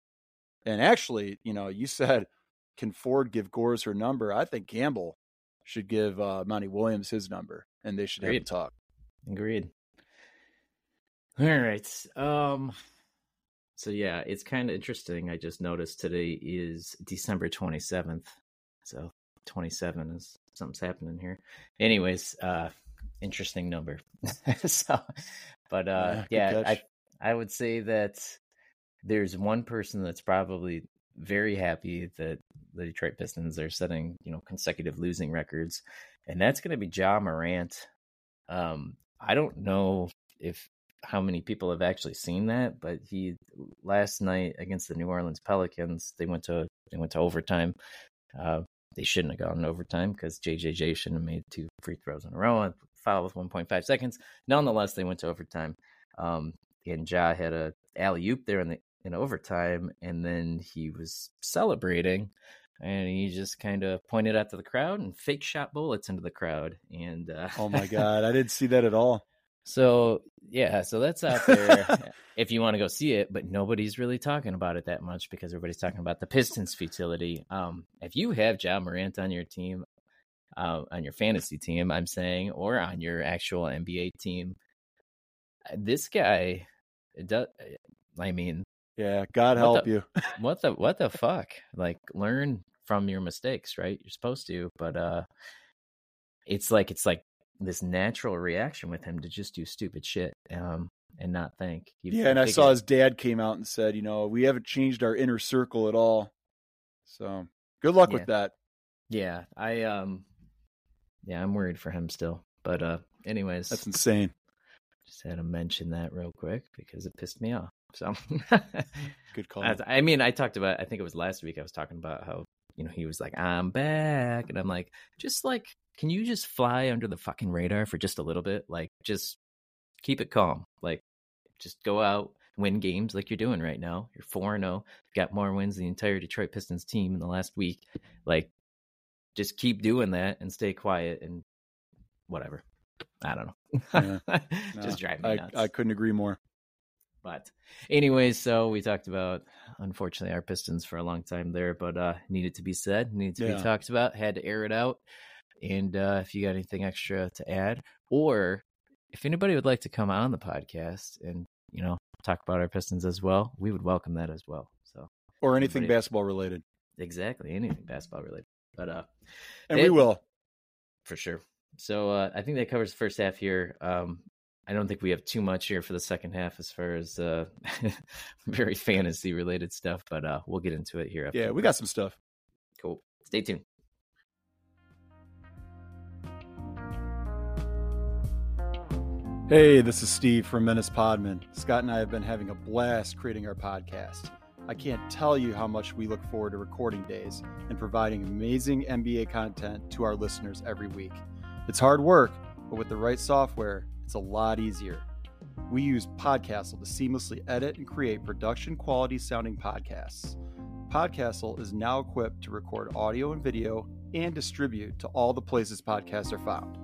And actually, you know, you said, can Ford give Gores her number? I think Campbell should give uh, Monty Williams his number, and they should Agreed. have a talk. Agreed. All right. Um so yeah, it's kind of interesting. I just noticed today is December 27th. So 27 is something's happening here. Anyways, uh interesting number. so but uh yeah, yeah I I would say that there's one person that's probably very happy that the Detroit Pistons are setting, you know, consecutive losing records, and that's going to be Ja Morant. Um, I don't know if how many people have actually seen that, but he last night against the New Orleans Pelicans, they went to they went to overtime. Uh, they shouldn't have gone overtime because JJJ shouldn't have made two free throws in a row and foul with 1.5 seconds. Nonetheless, they went to overtime. Um, and Ja had a alley oop there in the in overtime, and then he was celebrating, and he just kind of pointed out to the crowd and fake shot bullets into the crowd. And uh, oh my god, I didn't see that at all. So yeah, so that's out there if you want to go see it, but nobody's really talking about it that much because everybody's talking about the Pistons futility. Um, if you have Ja Morant on your team, uh, on your fantasy team, I'm saying, or on your actual NBA team, uh, this guy, does, I mean, yeah, God help the, you. what the what the fuck? Like, learn from your mistakes, right? You're supposed to, but uh, it's like it's like this natural reaction with him to just do stupid shit um, and not think. yeah, and I saw his dad came out and said, you know, we haven't changed our inner circle at all. So good luck yeah. with that. Yeah, I um, yeah, I'm worried for him still. But uh, anyways, that's insane. Just had to mention that real quick because it pissed me off. So good call. I, I mean, I talked about. I think it was last week. I was talking about how you know, he was like, I'm back. And I'm like, just like, can you just fly under the fucking radar for just a little bit? Like, just keep it calm. Like, just go out, win games like you're doing right now. You're 4 0, got more wins than the entire Detroit Pistons team in the last week. Like, just keep doing that and stay quiet and whatever. I don't know. Yeah. just drive me nuts. I, I couldn't agree more. But anyways, so we talked about unfortunately our Pistons for a long time there, but uh needed to be said, needed to yeah. be talked about, had to air it out. And uh if you got anything extra to add, or if anybody would like to come on the podcast and, you know, talk about our Pistons as well, we would welcome that as well. So Or anything anybody, basketball related. Exactly. Anything basketball related. But uh And we will. For sure. So uh I think that covers the first half here. Um I don't think we have too much here for the second half as far as uh, very fantasy related stuff, but uh, we'll get into it here. yeah, we got some stuff. Cool. Stay tuned. Hey, this is Steve from Menace Podmen. Scott and I have been having a blast creating our podcast. I can't tell you how much we look forward to recording days and providing amazing NBA content to our listeners every week. It's hard work, but with the right software, it's a lot easier. We use Podcastle to seamlessly edit and create production quality sounding podcasts. Podcastle is now equipped to record audio and video and distribute to all the places podcasts are found.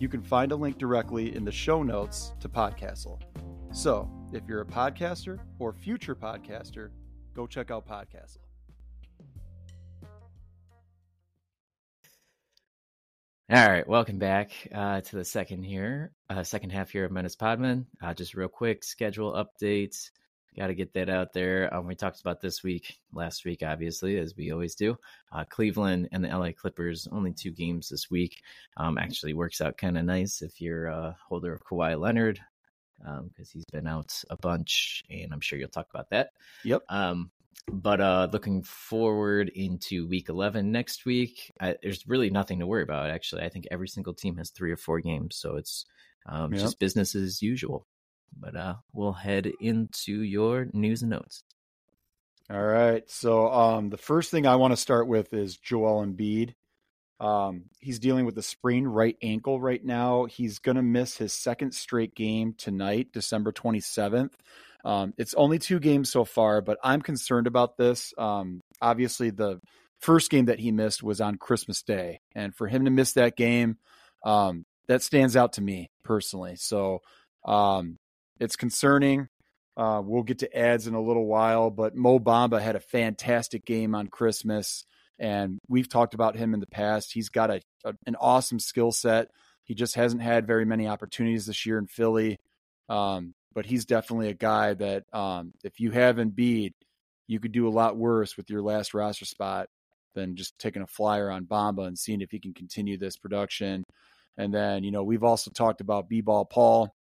You can find a link directly in the show notes to Podcastle. So, if you're a podcaster or future podcaster, go check out Podcastle. All right, welcome back uh, to the second here, uh, second half here of Menace Podmen. Uh, just real quick schedule updates. Got to get that out there. Um, we talked about this week, last week, obviously, as we always do. Uh, Cleveland and the LA Clippers, only two games this week. Um, actually works out kind of nice if you're a holder of Kawhi Leonard, because um, he's been out a bunch, and I'm sure you'll talk about that. Yep. Um, but uh, looking forward into week 11 next week, I, there's really nothing to worry about. Actually, I think every single team has three or four games, so it's um, yep. just business as usual. But uh, we'll head into your news and notes. All right. So um, the first thing I want to start with is Joel Embiid. Um, he's dealing with a sprained right ankle right now. He's going to miss his second straight game tonight, December 27th. Um, it's only two games so far, but I'm concerned about this. Um, obviously, the first game that he missed was on Christmas Day, and for him to miss that game, um, that stands out to me personally. So um, it's concerning. Uh, we'll get to ads in a little while, but Mo Bamba had a fantastic game on Christmas, and we've talked about him in the past. He's got a, a an awesome skill set. He just hasn't had very many opportunities this year in Philly. Um, but he's definitely a guy that um, if you have Embiid, you could do a lot worse with your last roster spot than just taking a flyer on Bamba and seeing if he can continue this production. And then, you know, we've also talked about B-ball Paul,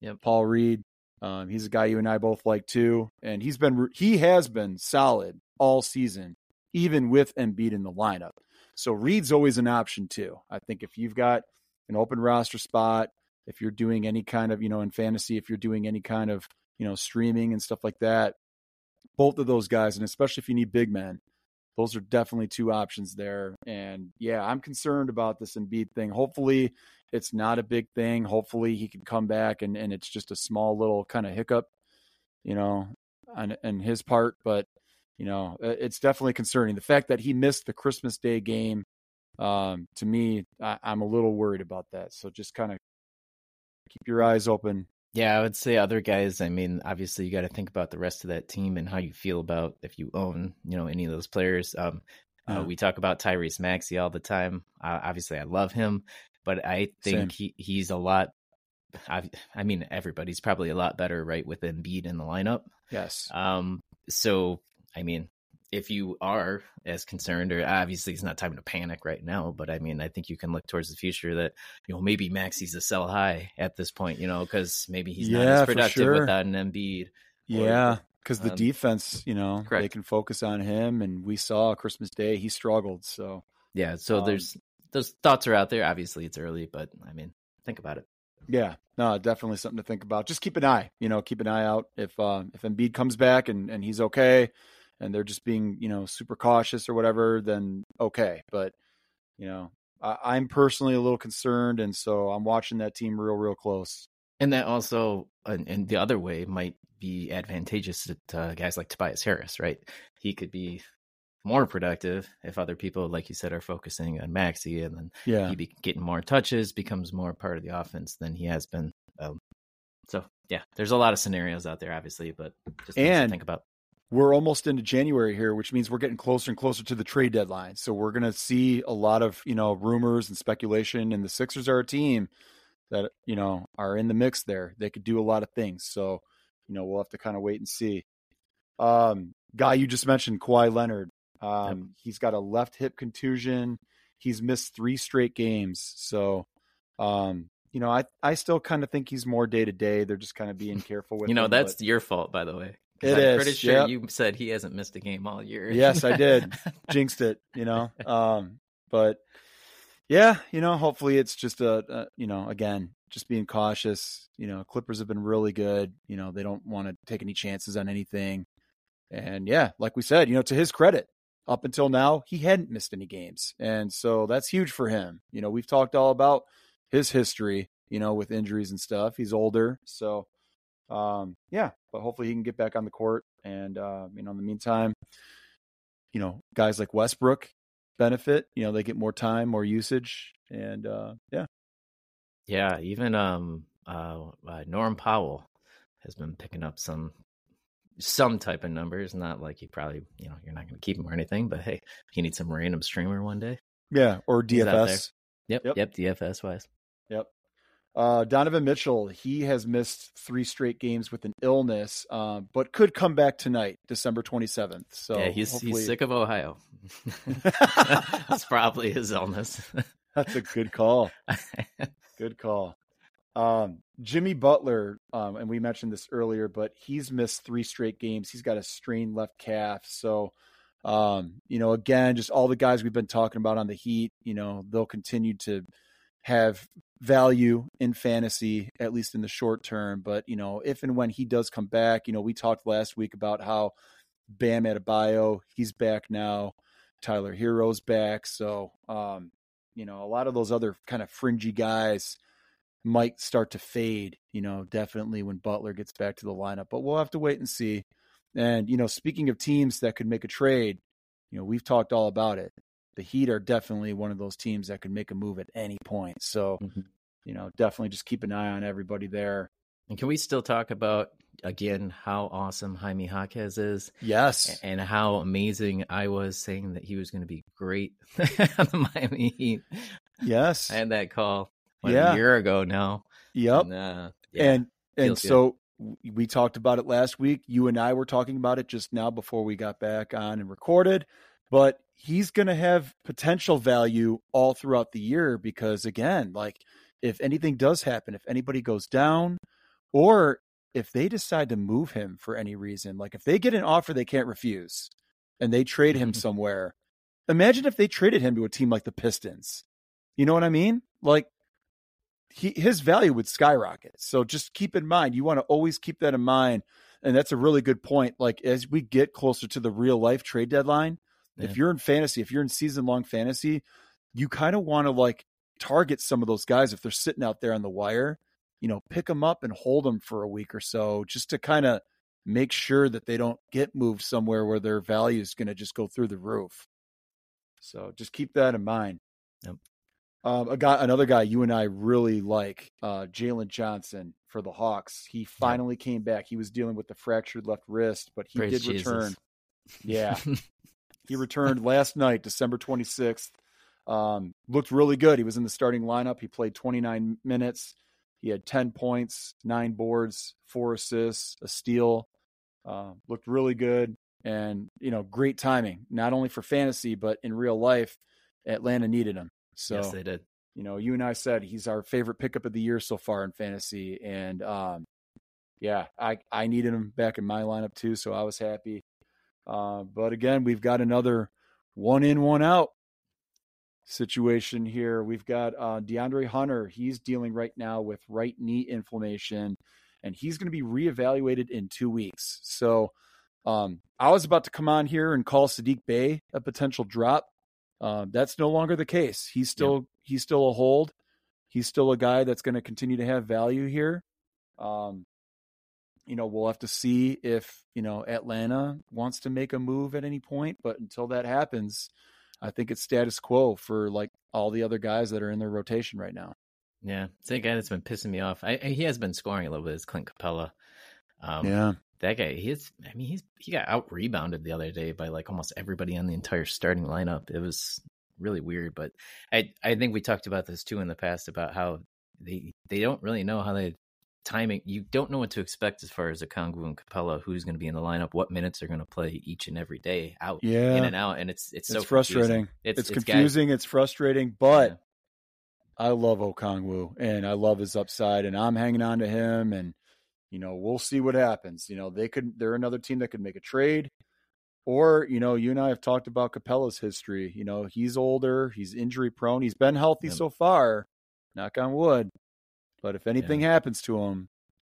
yeah, Paul Reed. Um, he's a guy you and I both like too, and he's been he has been solid all season, even with Embiid in the lineup. So Reed's always an option too. I think if you've got an open roster spot, if you're doing any kind of, you know, in fantasy, if you're doing any kind of, you know, streaming and stuff like that, both of those guys, and especially if you need big men, those are definitely two options there. And yeah, I'm concerned about this Embiid thing. Hopefully, it's not a big thing. Hopefully, he can come back and, and it's just a small little kind of hiccup, you know, on, on his part. But, you know, it's definitely concerning. The fact that he missed the Christmas Day game, um, to me, I, I'm a little worried about that. So just kind of keep your eyes open. Yeah, I would say other guys. I mean, obviously, you got to think about the rest of that team and how you feel about if you own, you know, any of those players. Um, uh, we talk about Tyrese Maxey all the time. Uh, obviously, I love him, but I think he, he's a lot. I, I mean, everybody's probably a lot better, right, with Embiid in the lineup. Yes. Um. So, I mean, if you are as concerned, or obviously it's not time to panic right now, but I mean, I think you can look towards the future that you know maybe Maxey's a sell high at this point, you know, because maybe he's yeah, not as productive sure. without an Embiid. Yeah, because the um, defense, you know, correct. they can focus on him, and we saw Christmas Day he struggled. So yeah, so um, there's those thoughts are out there. Obviously, it's early, but I mean, think about it. Yeah, no, definitely something to think about. Just keep an eye, you know, keep an eye out if uh, if Embiid comes back and and he's okay and they're just being, you know, super cautious or whatever, then okay. But, you know, I, am personally a little concerned. And so I'm watching that team real, real close. And that also, and the other way might be advantageous to, to guys like Tobias Harris, right? He could be more productive if other people, like you said, are focusing on Maxey, and then yeah. he be getting more touches, becomes more part of the offense than he has been. Um, so yeah, there's a lot of scenarios out there, obviously, but just and think about. We're almost into January here, which means we're getting closer and closer to the trade deadline. So we're going to see a lot of you know rumors and speculation, and the Sixers are a team that you know are in the mix there. They could do a lot of things. So you know we'll have to kind of wait and see. Um, guy you just mentioned, Kawhi Leonard. Um, yep. He's got a left hip contusion. He's missed three straight games. So, um, you know, I I still kind of think he's more day to day. They're just kind of being careful with. You know, him, that's but... your fault, by the way. It I'm is. pretty sure yep. you said he hasn't missed a game all year. yes, I did. Jinxed it. You know, um, but yeah, you know, hopefully it's just a, a, you know, again, just being cautious. You know, Clippers have been really good. You know, they don't want to take any chances on anything. And yeah, like we said, you know, to his credit, up until now, he hadn't missed any games. And so that's huge for him. You know, we've talked all about his history, you know, with injuries and stuff. He's older. So, um, yeah, but hopefully he can get back on the court. And, uh, you know, in the meantime, you know, guys like Westbrook benefit, you know, they get more time, more usage. And, uh, yeah. Yeah. Even, um, uh, uh Norm Powell has been picking up some some type of numbers. Not like you probably, you know, you're not going to keep him or anything, but hey, you need some random streamer one day. Yeah. Or DFS. Yep, yep. Yep. DFS wise. Uh, Donovan Mitchell, he has missed three straight games with an illness, uh, but could come back tonight, December 27th. So yeah, he's hopefully... he's sick of Ohio. That's probably his illness. That's a good call. good call. Um, Jimmy Butler, um, and we mentioned this earlier, but he's missed three straight games. He's got a strained left calf. So, um, you know, again, just all the guys we've been talking about on the Heat, you know, they'll continue to have value in fantasy, at least in the short term. But, you know, if and when he does come back, you know, we talked last week about how Bam Adebayo, he's back now. Tyler Herro's back. So, um, you know, a lot of those other kind of fringy guys might start to fade, you know, definitely when Butler gets back to the lineup. But we'll have to wait and see. And, you know, speaking of teams that could make a trade, you know, we've talked all about it. The Heat are definitely one of those teams that could make a move at any point. So, mm-hmm. you know, definitely just keep an eye on everybody there. And can we still talk about again how awesome Jaime Jaquez is? Yes. And how amazing I was saying that he was going to be great on the Miami Heat. Yes. and that call what, yeah. a year ago now. Yep. And uh, yeah, and, and so good. we talked about it last week. You and I were talking about it just now before we got back on and recorded. But he's going to have potential value all throughout the year because, again, like if anything does happen, if anybody goes down, or if they decide to move him for any reason, like if they get an offer they can't refuse and they trade him mm-hmm. somewhere, imagine if they traded him to a team like the Pistons. You know what I mean? Like he, his value would skyrocket. So just keep in mind, you want to always keep that in mind. And that's a really good point. Like as we get closer to the real life trade deadline, yeah. if you're in fantasy, if you're in season long fantasy, you kind of want to like target some of those guys if they're sitting out there on the wire, you know, pick them up and hold them for a week or so just to kind of make sure that they don't get moved somewhere where their value is going to just go through the roof. So just keep that in mind. Yep. Um, a guy, another guy you and I really like, uh, Jalen Johnson for the Hawks. He finally yeah. came back. He was dealing with the fractured left wrist, but he Praise did Jesus. return. Yeah, he returned last night, December 26th. Um, looked really good. He was in the starting lineup. He played 29 minutes. He had 10 points, nine boards, four assists, a steal. Uh, looked really good, and you know, great timing. Not only for fantasy, but in real life, Atlanta needed him. So yes, they did. You know, you and I said he's our favorite pickup of the year so far in fantasy, and um, yeah, I I needed him back in my lineup too, so I was happy. Uh, but again, we've got another one in, one out situation here. We've got uh, DeAndre Hunter. He's dealing right now with right knee inflammation, and he's going to be reevaluated in two weeks. So Um, I was about to come on here and call Saddiq Bey a potential drop. Um, that's no longer the case. He's still yeah. he's still a hold. He's still a guy that's going to continue to have value here. Um, you know, we'll have to see if you know Atlanta wants to make a move at any point. But until that happens, I think it's status quo for like all the other guys that are in their rotation right now. Yeah, it's guy that's been pissing me off. I, he has been scoring a little bit. Is Clint Capela. Um, yeah, that guy. He's. I mean, he's he got out rebounded the other day by like almost everybody on the entire starting lineup. It was really weird, but I I think we talked about this too in the past about how they they don't really know how they timing. You don't know what to expect as far as Okongwu and Capela, who's going to be in the lineup, what minutes are going to play each and every day, out, yeah. in and out, and it's it's so it's frustrating. It's, it's, it's, confusing. Guys, it's frustrating, but. Yeah I love Okongwu and I love his upside and I'm hanging on to him and you know, we'll see what happens. You know, they could they're another team that could make a trade. Or, you know, you and I have talked about Capela's history. You know, he's older, he's injury prone, he's been healthy yeah. so far, knock on wood. But if anything yeah. happens to him,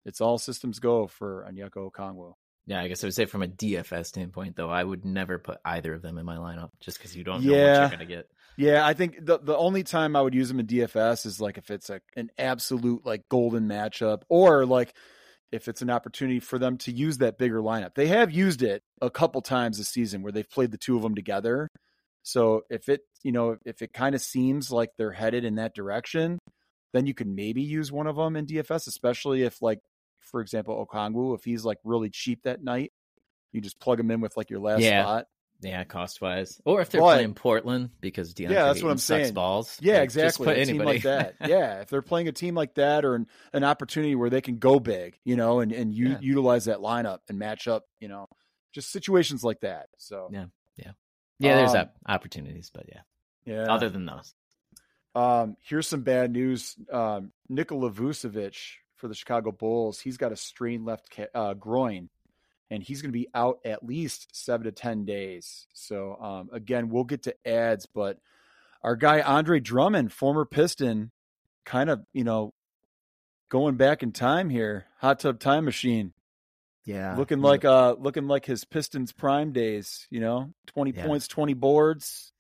it's all systems go for Onyeka Okongwu. Yeah, I guess I would say from a DFS standpoint, though, I would never put either of them in my lineup just because you don't know yeah. what you're going to get. Yeah, I think the the only time I would use them in DFS is like if it's a, an absolute like golden matchup, or like if it's an opportunity for them to use that bigger lineup. They have used it a couple times this season where they've played the two of them together. So if it you know if it kind of seems like they're headed in that direction, then you could maybe use one of them in DFS, especially if like for example, Okongwu, if he's like really cheap that night, you just plug him in with like your last yeah. spot. Yeah, cost wise, or if they're but, playing Portland because DeAndre yeah, that's what I'm saying. Balls, yeah, like, exactly. a team like that, yeah. If they're playing a team like that, or an, an opportunity where they can go big, you know, and and you, yeah. utilize that lineup and match up, you know, just situations like that. So yeah, yeah, yeah. There's um, opportunities, but yeah, yeah. Other than those, um, here's some bad news. Um, Nikola Vucevic for the Chicago Bulls. He's got a strained left ca- uh, groin, and he's going to be out at least seven to ten days. So um, again, we'll get to ads, but our guy Andre Drummond, former Piston, kind of you know going back in time here, hot tub time machine. Yeah, looking like uh looking like his Pistons prime days. You know, twenty yeah. points, twenty boards.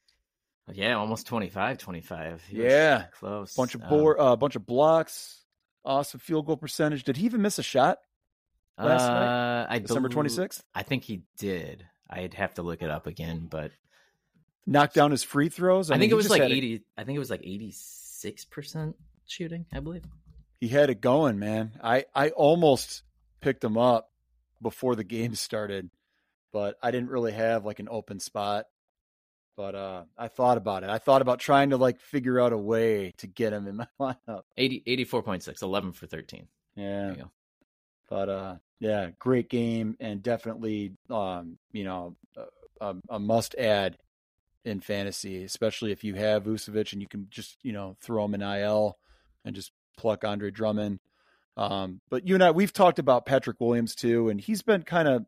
Yeah, almost 25, 25. He yeah, close. Bunch of board, um, uh, bunch of blocks awesome field goal percentage. Did he even miss a shot last uh, night? I December twenty sixth. I think he did. I'd have to look it up again, but knocked down his free throws. I, I mean, think it was like eighty. It. I think it was like eighty six percent shooting. I believe he had it going, man. I I almost picked him up before the game started, but I didn't really have like an open spot. But uh, I thought about it. I thought about trying to like figure out a way to get him in my lineup. 80, 84.6, 11 for 13. Yeah. But uh, yeah, great game and definitely, um, you know, a, a must add in fantasy, especially if you have Vucevic and you can just, you know, throw him in IL and just pluck Andre Drummond. Um, but you and I, we've talked about Patrick Williams too, and he's been kind of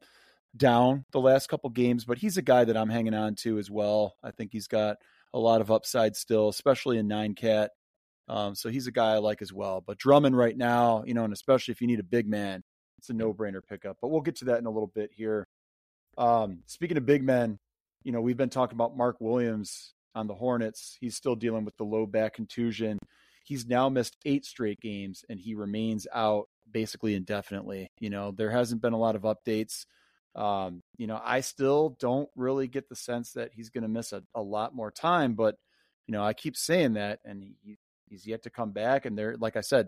down the last couple games, but he's a guy that I'm hanging on to as well. I think he's got a lot of upside still, especially in nine cat. Um, so he's a guy I like as well. But Drummond right now, you know, and especially if you need a big man, it's a no brainer pickup. But we'll get to that in a little bit here. Um, speaking of big men, you know, we've been talking about Mark Williams on the Hornets. He's still dealing with the low back contusion. He's now missed eight straight games and he remains out basically indefinitely. You know, there hasn't been a lot of updates um, you know, I still don't really get the sense that he's going to miss a, a lot more time, but you know, I keep saying that, and he, he's yet to come back. And they're like I said,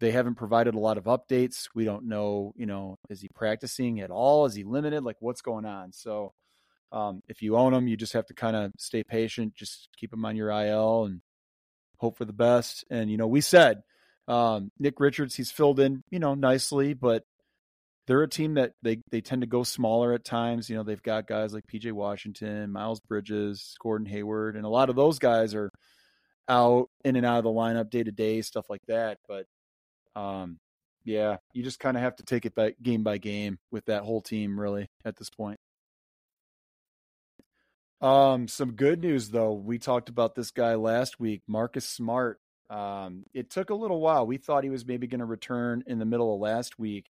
they haven't provided a lot of updates. We don't know, you know, is he practicing at all? Is he limited? Like, what's going on? So, um, if you own him, you just have to kind of stay patient. Just keep him on your IL and hope for the best. And you know, we said um, Nick Richards, he's filled in, you know, nicely, but they're a team that they they tend to go smaller at times. You know, they've got guys like PJ Washington, Miles Bridges, Gordon Hayward, and a lot of those guys are out in and out of the lineup day to day, stuff like that. But um, yeah, you just kind of have to take it by game by game with that whole team, really, at this point. Um, some good news though. We talked about this guy last week, Marcus Smart. Um, it took a little while. We thought he was maybe going to return in the middle of last week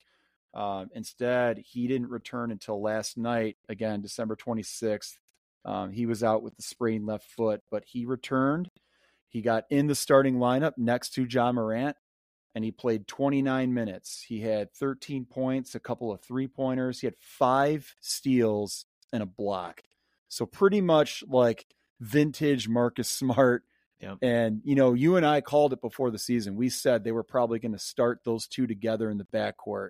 Um, instead, he didn't return until last night, again, December 26th. Um, he was out with the sprained left foot, but he returned. He got in the starting lineup next to John Morant, and he played 29 minutes. He had 13 points, a couple of three pointers. He had five steals and a block. So pretty much like vintage Marcus Smart. Yep. And you know, you and I called it before the season. We said they were probably going to start those two together in the backcourt.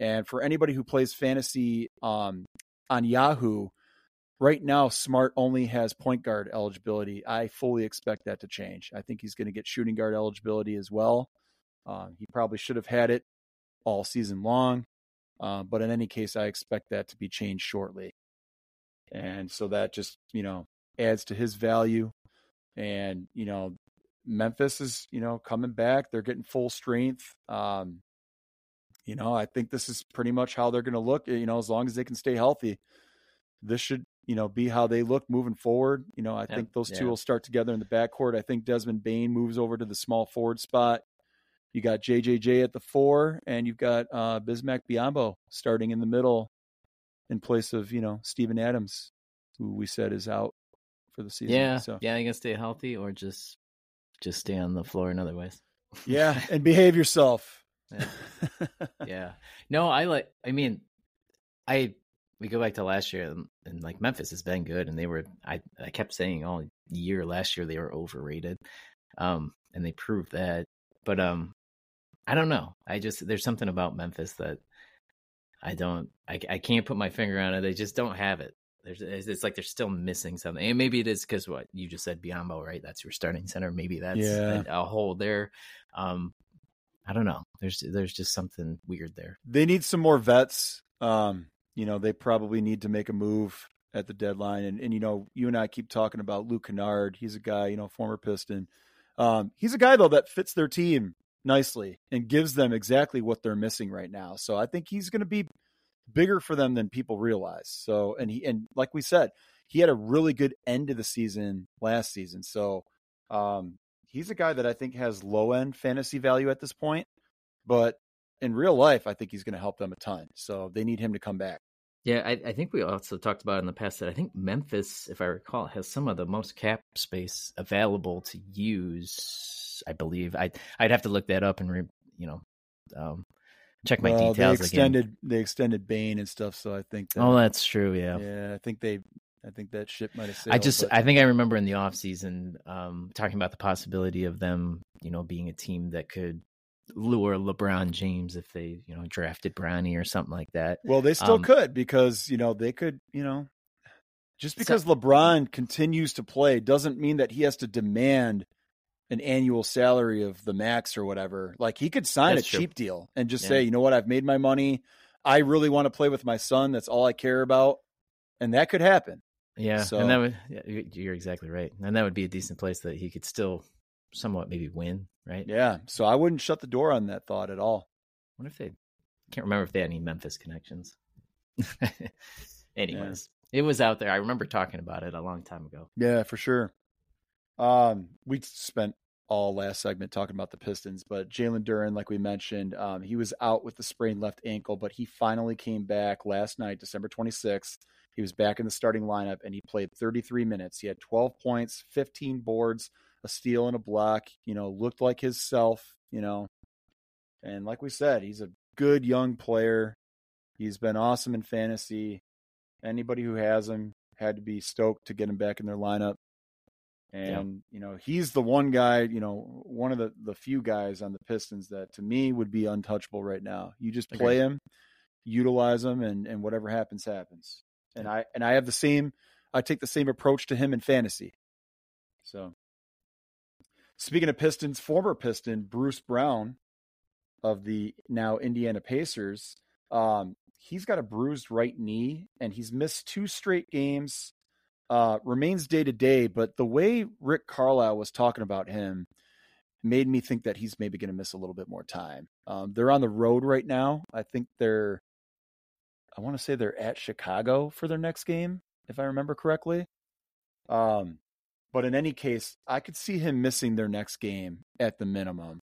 And for anybody who plays fantasy um, on Yahoo, right now Smart only has point guard eligibility. I fully expect that to change. I think he's going to get shooting guard eligibility as well. Uh, he probably should have had it all season long, uh, but in any case, I expect that to be changed shortly. And so that just you know adds to his value. And you know, Memphis is you know coming back. They're getting full strength. Um, you know, I think this is pretty much how they're going to look. You know, as long as they can stay healthy, this should you know be how they look moving forward. You know, I think those two yeah. will start together in the backcourt. I think Desmond Bane moves over to the small forward spot. You got JJJ at the four, and you've got uh, Bismack Biyombo starting in the middle in place of you know Steven Adams, who we said is out for the season. Yeah, so yeah, you can stay healthy or just just stay on the floor in other ways. yeah, and behave yourself. Yeah. yeah. No, I like. I mean, I we go back to last year, and, and, like Memphis has been good, and they were. I I kept saying all year last year they were overrated, um, and they proved that. But um, I don't know. I just there's something about Memphis that I don't. I I can't put my finger on it. They just don't have it. There's it's, it's like they're still missing something, and maybe it is because what you just said, Biyombo, right? That's your starting center. Maybe that's Yeah. a, a hole there. Um, I don't know. There's there's just something weird there. they need some more vets. Um, you know, they probably need to make a move at the deadline. And, and you know, you and I keep talking about Luke Kennard. He's a guy, you know, former Piston. Um, he's a guy though that fits their team nicely and gives them exactly what they're missing right now. So I think he's going to be bigger for them than people realize. So, and he and like we said, he had a really good end of the season last season. So, um, he's a guy that I think has low end fantasy value at this point, but in real life, I think he's going to help them a ton. So they need him to come back. Yeah, I, I think we also talked about in the past that I think Memphis, if I recall, has some of the most cap space available to use. I believe I I'd have to look that up and re, you know um, check my Well, details they again. extended they extended Bane and stuff. So I think that, Oh, that's true. Yeah. yeah, I think they I think that ship might have sailed. I just but- I think I remember in the off season um, talking about the possibility of them, you know, being a team that could lure LeBron James if they, you know, drafted Bronny or something like that. Well, they still Um, could because you know they could you know just because LeBron continues to play doesn't mean that he has to demand an annual salary of the max or whatever. Like he could sign a true. cheap deal and just Yeah. say, you know what, I've made my money. I really want to play with my son. That's all I care about, and that could happen. Yeah, So- and that would you're exactly right, and that would be a decent place that he could still somewhat maybe win, right? Yeah, so I wouldn't shut the door on that thought at all. What if they? Can't remember if they had any Memphis connections. Anyways, it was out there. I remember talking about it a long time ago. Yeah, for sure. Um, we spent all last segment talking about the Pistons, but Jalen Duren, like we mentioned, um, he was out with the sprained left ankle, but he finally came back last night, December 26th. He was back in the starting lineup and he played 33 minutes. He had 12 points, 15 boards, a steal, and a block. You know, looked like his self, you know. And like we said, he's a good young player. He's been awesome in fantasy. Anybody who has him had to be stoked to get him back in their lineup. And, you know, he's the one guy, you know, one of the, the few guys on the Pistons that to me would be untouchable right now. You just play Agreed. him, utilize him, and, and whatever happens, happens. And I and I have the same I take the same approach to him in fantasy. So speaking of Pistons, former Piston Bruce Brown of the now Indiana Pacers, um, he's got a bruised right knee and he's missed two straight games. Uh, remains day to day, but the way Rick Carlisle was talking about him made me think that he's maybe going to miss a little bit more time. Um, they're on the road right now. I think they're, I want to say they're at Chicago for their next game, if I remember correctly. Um, but in any case, I could see him missing their next game at the minimum.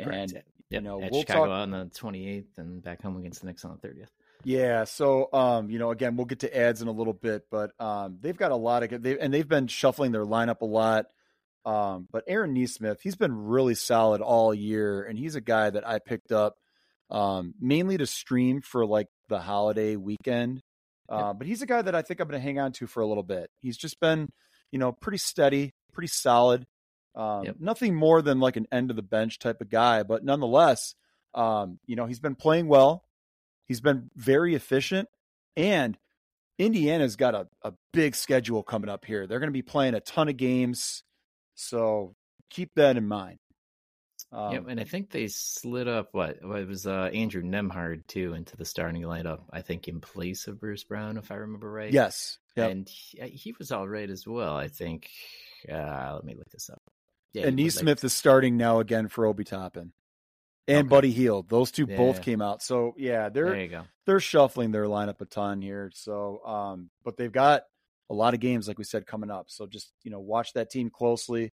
Correct. And Yep. You know, at we'll Chicago talk- on the 28th and back home against the Knicks on the 30th. Yeah, so um, you know, again, we'll get to ads in a little bit, but um, they've got a lot of they and they've been shuffling their lineup a lot. Um, but Aaron Nesmith, he's been really solid all year, and he's a guy that I picked up um, mainly to stream for like the holiday weekend. Uh, But he's a guy that I think I'm going to hang on to for a little bit. He's just been, you know, pretty steady, pretty solid. Um, Yep. Nothing more than like an end of the bench type of guy, but nonetheless, um, you know, he's been playing well. He's been very efficient, and Indiana's got a, a big schedule coming up here. They're going to be playing a ton of games, so keep that in mind. Um, yep, and I think they slid up what, it was uh, Andrew Nembhard too into the starting lineup. I think in place of Bruce Brown, if I remember right. yes, yep. and he, uh, he was all right as well. I think. Uh, let me look this up. Yeah, and was, like- is starting now again for Obi Toppin. And Okay. Buddy Hield. Those two both came out. So yeah, they're there you go. they're shuffling their lineup a ton here. So, um, but they've got a lot of games, like we said, coming up. So just you know, watch that team closely.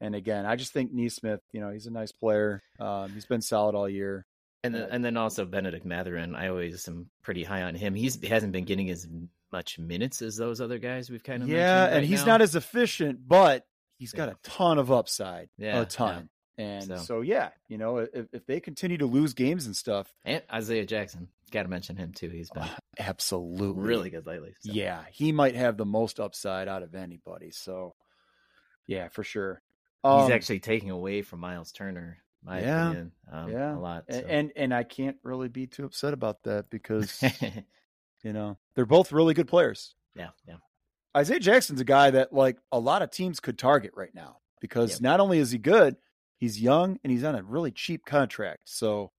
And again, I just think Nesmith, you know, he's a nice player. Um, he's been solid all year. And then, Uh, and then also Bennedict Mathurin. I always am pretty high on him. He's he hasn't been getting as much minutes as those other guys we've kind of yeah, mentioned and right he's now. not as efficient, but he's got Yeah. a ton of upside. Yeah, a ton. And So- so. yeah, you know, if, if they continue to lose games and stuff, and Isaiah Jackson. Got to mention him too. He's been absolutely really good lately. so. Yeah, he might have the most upside out of anybody. So, yeah, for sure. Um, he's actually taking away from Miles Turner. My Yeah, opinion, um, yeah, a lot. so. and and I can't really be too upset about that because you know they're both really good players. yeah, yeah, Isaiah Jackson's a guy that like a lot of teams could target right now because Yep. not only is he good, he's young and he's on a really cheap contract. So,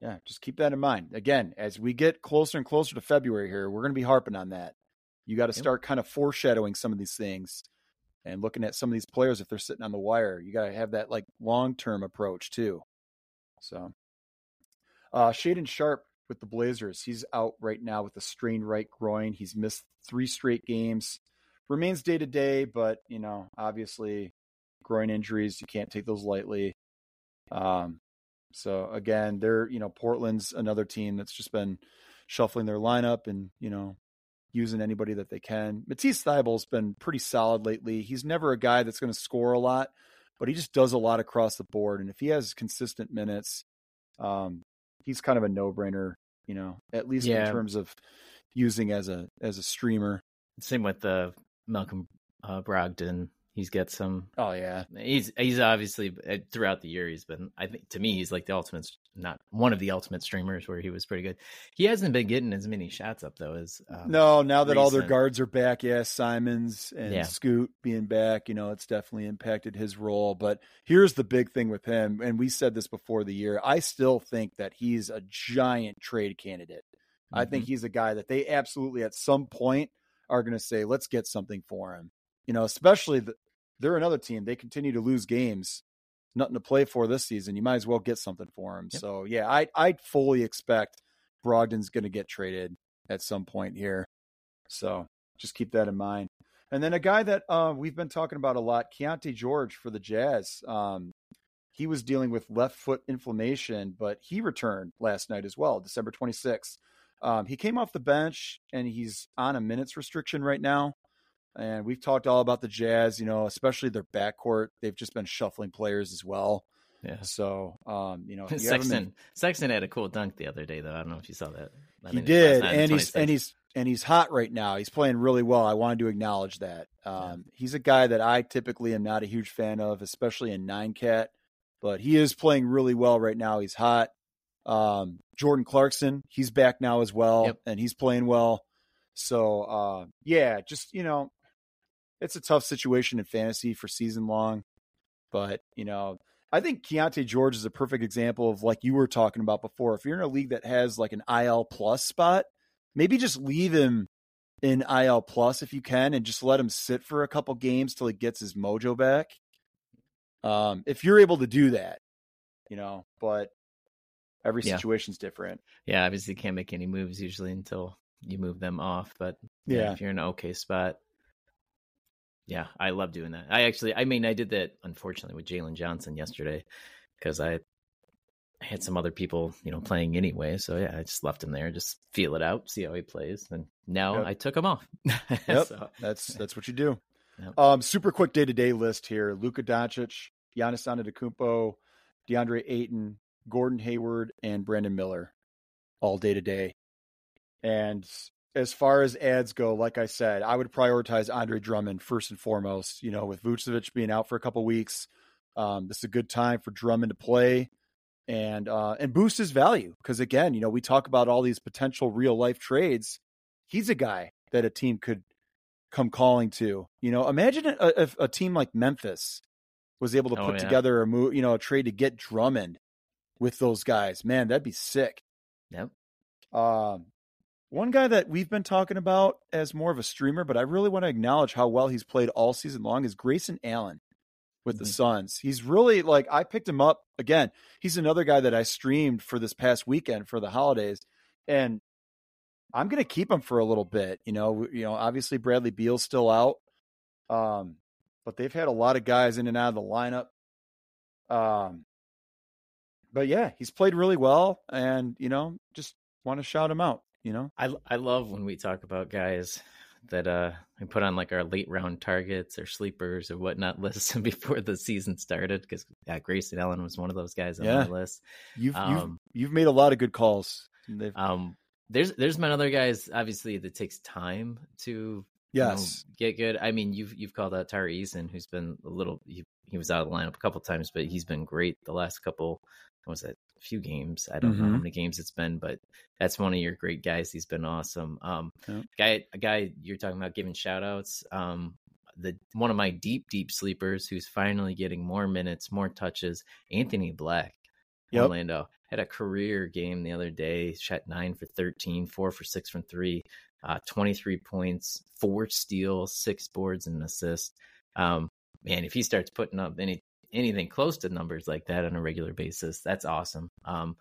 yeah, just keep that in mind. Again, as we get closer and closer to February here, we're going to be harping on that. You got to Yep. start kind of foreshadowing some of these things and looking at some of these players if they're sitting on the wire. You got to have that like long term approach too. So, uh, Shaedon Sharpe with the Blazers, he's out right now with a strained right groin. He's missed three straight games. Remains day to day, but you know, obviously, groin injuries you can't take those lightly. Um, so again, they're you know Portland's another team that's just been shuffling their lineup and you know using anybody that they can. Matisse Thybulle's been pretty solid lately. He's never a guy that's going to score a lot, but he just does a lot across the board. And if he has consistent minutes, um, he's kind of a no brainer. You know, at least Yeah. in terms of using as a as a streamer. Same with uh, Malcolm uh, Brogdon. He's got some. Oh yeah, He's he's obviously uh, throughout the year he's been. I think to me he's like the ultimate, not one of the ultimate streamers where he was pretty good. He hasn't been getting as many shots up though as um, no, now that all their guards are back, yeah, Simons and Yeah. Scoot being back, you know, it's definitely impacted his role. But here's the big thing with him, and we said this before the year. I still think that he's a giant trade candidate. I think Mm-hmm. he's a guy that they absolutely at some point are going to say, let's get something for him. You know, especially the, they're another team. They continue to lose games, nothing to play for this season. You might as well get something for him. Yep. So yeah, I I fully expect Brogdon's going to get traded at some point here. So just keep that in mind. And then a guy that uh, we've been talking about a lot, Keyonte George for the Jazz. Um, he was dealing with left foot inflammation, but he returned last night as well, December 26th. Um, he came off the bench and he's on a minutes restriction right now. And we've talked all about the Jazz, you know, especially their backcourt. They've just been shuffling players as well. yeah. So, um, you know, you haven't been- Sexton Sexton had a cool dunk the other day though. I don't know if you saw that. I he think it was last did, and he's and he's and he's hot right now. He's playing really well. I wanted to acknowledge that. Um, He's a guy that I typically am not a huge fan of, especially in nine cat, but he is playing really well right now. He's hot. Um, Jordan Clarkson, he's back now as well, Yep. and he's playing well. So uh, yeah, just you know, it's a tough situation in fantasy for season long, but you know, I think Keyonte George is a perfect example of like you were talking about before. If you're in a league that has like an IL plus spot, maybe just leave him in IL plus if you can and just let him sit for a couple games till he gets his mojo back. Um, if you're able to do that, you know, but every Yeah. situation's different. yeah, obviously you can't make any moves usually until you move them off. But yeah, Yeah. if you're in an okay spot, yeah, I love doing that. I actually, I mean, I did that unfortunately with Jalen Johnson yesterday because I I had some other people, you know, playing anyway. So yeah, I just left him there, just feel it out, see how he plays. And now Yep. I took him off. Yep, So, that's that's what you do. Yep. Um, super quick day to day list here: Luka Doncic, Giannis Antetokounmpo, DeAndre Ayton, Gordon Hayward, and Brandon Miller, all day to day. And as far as ads go, like I said, I would prioritize Andre Drummond first and foremost. You know, with Vucevic being out for a couple weeks, um, this is a good time for Drummond to play and uh, and boost his value because again, you know, we talk about all these potential real life trades. He's a guy that a team could come calling to. You know, imagine a, if a team like Memphis was able to Oh, put yeah. together a move, you know, a trade to get Drummond with those guys. Man, that'd be sick. Yep. Um, one guy that we've been talking about as more of a streamer, but I really want to acknowledge how well he's played all season long is Grayson Allen with the Mhm. Suns. He's really like I picked him up again. He's another guy that I streamed for this past weekend for the holidays, and I'm going to keep him for a little bit. You know, you know, obviously Bradley Beal's still out, um, but they've had a lot of guys in and out of the lineup. Um, but yeah, he's played really well, and you know, just want to shout him out. You know, I I love when we talk about guys that uh we put on like our late round targets or sleepers or whatnot lists before the season started because yeah, Grayson Allen was one of those guys on Yeah. my list. you've Um, you've you've made a lot of good calls. Um, there's there's my other guys. Obviously, that takes time to you know, yes, get good. I mean, you've you've called out Tari Eason, who's been a little. He, he was out of the lineup a couple times, but he's been great the last couple. Was that? A few games. I don't know how Mhm. many games it's been, but that's one of your great guys. He's been awesome. Um, Yeah. guy, a guy you're talking about giving shout outs. Um, the one of my deep deep sleepers who's finally getting more minutes, more touches. Anthony Black. Yep. Orlando had a career game the other day. Shot nine for 13, four for six from three, uh, 23 points, four steals, six boards, and an assist. Um, man, if he starts putting up any anything close to numbers like that on a regular basis, that's awesome. Um,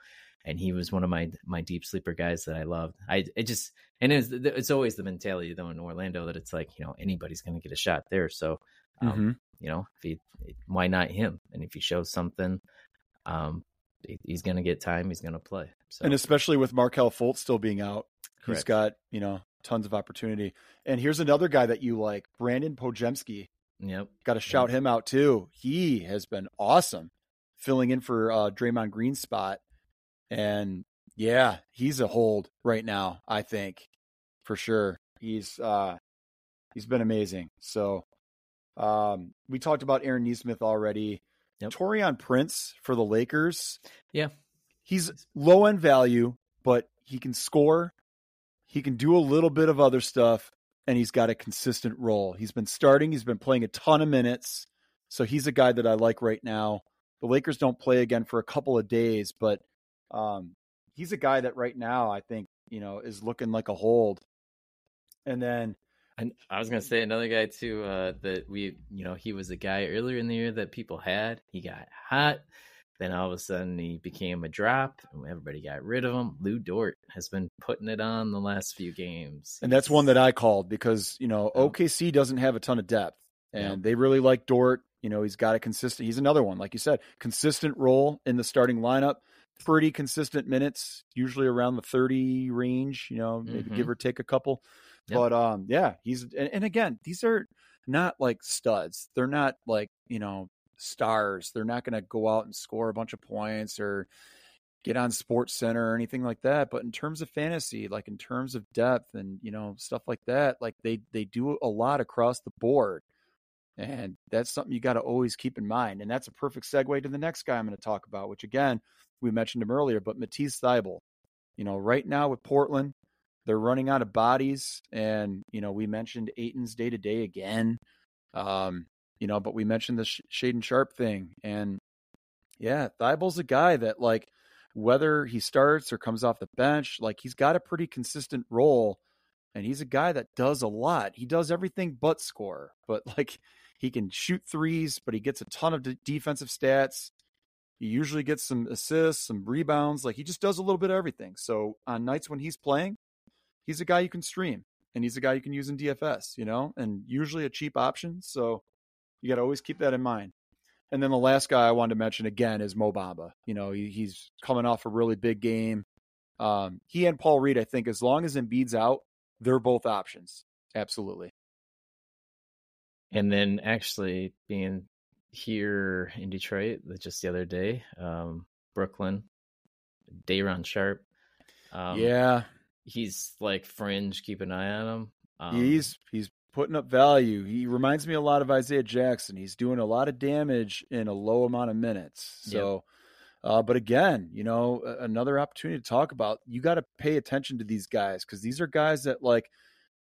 and he was one of my my deep sleeper guys that I loved. I it just and it's it's always the mentality though in Orlando that it's like you know anybody's going to get a shot there. So um, Mhm. you know if he why not him? And if he shows something, um, he's going to get time. He's going to play. So and especially with Markelle Fultz still being out, he's got you know tons of opportunity. And here's another guy that you like, Brandin Podziemski. Yep, Got to shout him out too. He has been awesome, filling in for uh, Draymond Green's spot. And yeah, he's a hold right now. I think for sure. He's uh, he's been amazing. So um, we talked about Aaron Nesmith already. Yep. Taurean Prince for the Lakers. Yeah. he's low end value, but he can score. He can do a little bit of other stuff, and he's got a consistent role. He's been starting. He's been playing a ton of minutes, so he's a guy that I like right now. The Lakers don't play again for a couple of days, but um, he's a guy that right now I think you know is looking like a hold. And then And I was gonna say another guy too uh, that we, you know, he was a guy earlier in the year that people had. He got hot, then all of a sudden he became a drop, and everybody got rid of him. Lou Dort has been putting it on the last few games, And that's one that I called because, you know. OKC doesn't have a ton of depth and Yeah. they really like Dort. You know, he's got a consistent, he's another one, like you said, consistent role in the starting lineup, pretty consistent minutes, usually around the 30 range, you know, maybe Mhm. give or take a couple. But, um, yeah, he's, and, and again, these are not like studs. They're not like, you know, stars. They're not going to go out and score a bunch of points or, get on sports center or anything like that but in terms of fantasy like in terms of depth and you know stuff like that like they they do a lot across the board and that's something you got to always keep in mind and that's a perfect segue to the next guy i'm going to talk about which again we mentioned him earlier but matisse Thybulle. you know right now with portland they're running out of bodies and you know we mentioned Ayton's day to day again um you know but we mentioned the Sh- Shaedon Sharpe thing and yeah Thybulle's a guy that like whether he starts or comes off the bench, like he's got a pretty consistent role. And he's a guy that does a lot. He does everything but score, but like he can shoot threes, but he gets a ton of de- defensive stats. He usually gets some assists, some rebounds. Like he just does a little bit of everything. So on nights when he's playing, he's a guy you can stream and he's a guy you can use in DFS, you know, and usually a cheap option. So you got to always keep that in mind. And then the last guy I wanted to mention again is Mo Bamba. You know, he, he's coming off a really big game. Um, he and Paul Reed, I think, as long as Embiid's out, they're both options. Absolutely. And then actually being here in Detroit just the other day, um, Brooklyn, Day'Ron Sharpe. Um, yeah, he's like fringe. Keep an eye on him. Um, he's he's putting up value. He reminds me a lot of Isaiah Jackson. He's doing a lot of damage in a low amount of minutes. So, yep. uh, but again, you know, another opportunity to talk about. You got to pay attention to these guys because these are guys that like,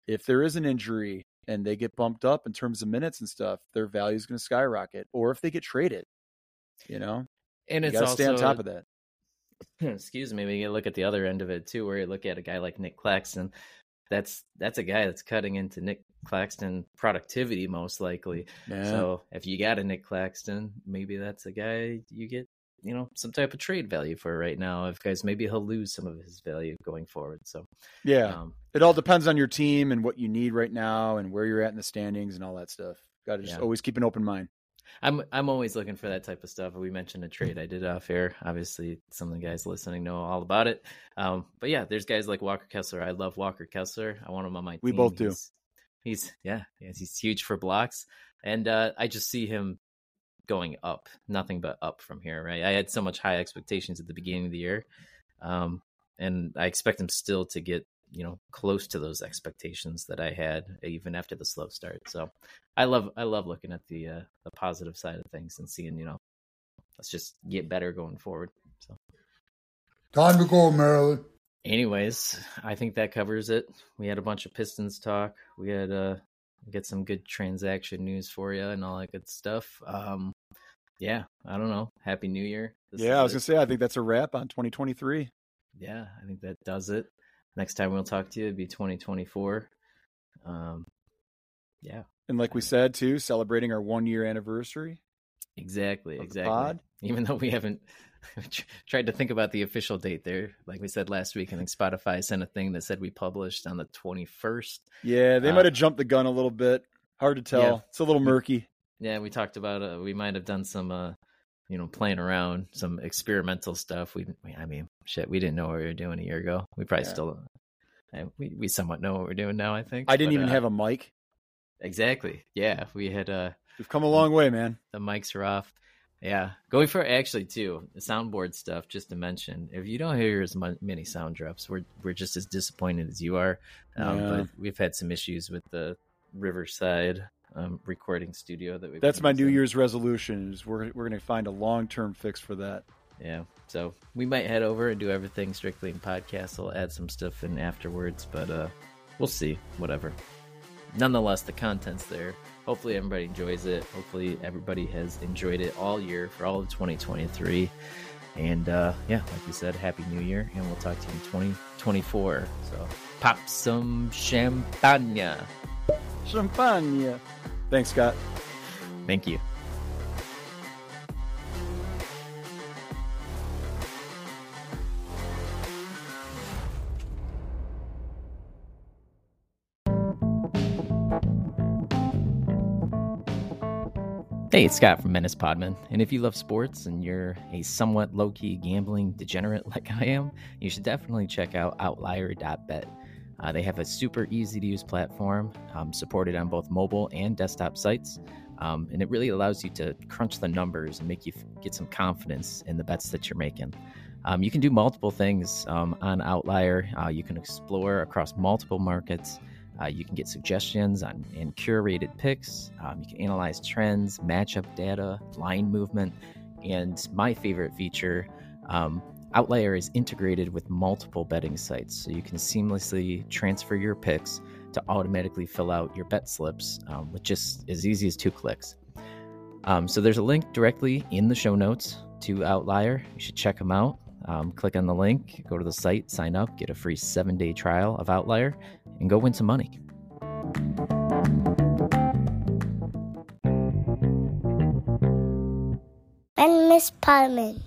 if there is an injury and they get bumped up in terms of minutes and stuff, their value is going to skyrocket. Or if they get traded, you know, and it's also, stay on top of that. Excuse me. We can look at the other end of it too, where you look at a guy like Nick Claxton. That's that's a guy that's cutting into Nick Claxton productivity most likely. Yeah. So if you got a Nick Claxton, maybe that's a guy you get you know some type of trade value for right now. If guys, maybe he'll lose some of his value going forward. So yeah, um, it all depends on your team and what you need right now and where you're at in the standings and all that stuff. Got to just yeah. always keep an open mind. I'm I'm always looking for that type of stuff. We mentioned a trade I did off air. Obviously, some of the guys listening know all about it. Um, but yeah, there's guys like Walker Kessler. I love Walker Kessler. I want him on my. Team we team. both do. He's, he's yeah, he's huge for blocks, and uh, I just see him going up, nothing but up from here. Right? I had so much high expectations at the beginning of the year, um, and I expect him still to get you know close to those expectations that I had even after the slow start. So I love I love looking at the uh, the positive side of things and seeing you know let's just get better going forward. So time to go, Maryland. Anyways, I think that covers it. We had a bunch of Pistons talk. We had uh get some good transaction news for you and all that good stuff. Um, yeah, I don't know. Happy New Year. This yeah, I was gonna say I think that's a wrap on 2023. Yeah, I think that does it next time we'll talk to you, it'd be 2024. Um, yeah. And like we said too, celebrating our one year anniversary. Exactly. Exactly. Even though we haven't tried to think about the official date there, like we said last week, I think Spotify sent a thing that said we published on the 21st. Yeah, they uh, might have jumped the gun a little bit. Hard to tell. Yeah. It's a little murky. Yeah, we talked about uh, we might have done some uh, you know, playing around, some experimental stuff. We, we, I mean, shit, we didn't know what we were doing a year ago. We probably yeah. still, eh, we, we somewhat know what we're doing now. I think. I didn't but, even uh, have a mic. Exactly. Yeah, we had. uh We've come a long way, man. The mics are off. Yeah, going for actually too soundboard stuff. Just to mention, if you don't hear as many sound drops, we're we're just as disappointed as you are. Um, yeah. But we've had some issues with the Riverside um, recording studio that we. That's my New Year's resolution. Is we're we're going to find a long term fix for that. Yeah, so we might head over and do everything strictly in podcast. I'll add some stuff in afterwards, but uh, we'll see. Whatever. Nonetheless, the content's there. Hopefully, everybody enjoys it. Hopefully, everybody has enjoyed it all year for all of 2023. And uh, yeah, like we said, Happy New Year, and we'll talk to you in 2024. So, pop some champagne. Champagne. Thanks, Scott. Thank you. Hey, it's Scott from Menace Podmen, and if you love sports and you're a somewhat low key gambling degenerate like I am, you should definitely check out Outlier.bet. Uh, they have a super easy to use platform um, supported on both mobile and desktop sites. Um, and it really allows you to crunch the numbers and make you f- get some confidence in the bets that you're making. Um, you can do multiple things um, on Outlier. Uh, you can explore across multiple markets. Uh, you can get suggestions on and curated picks. Um, you can analyze trends, matchup data, line movement, and my favorite feature, um, Outlier is integrated with multiple betting sites, so you can seamlessly transfer your picks to automatically fill out your bet slips um, with just as easy as two clicks. Um, so there's a link directly in the show notes to Outlier. You should check them out. Um, click on the link, go to the site, sign up, get a free seven day trial of Outlier, and go win some money. And Miss Parman.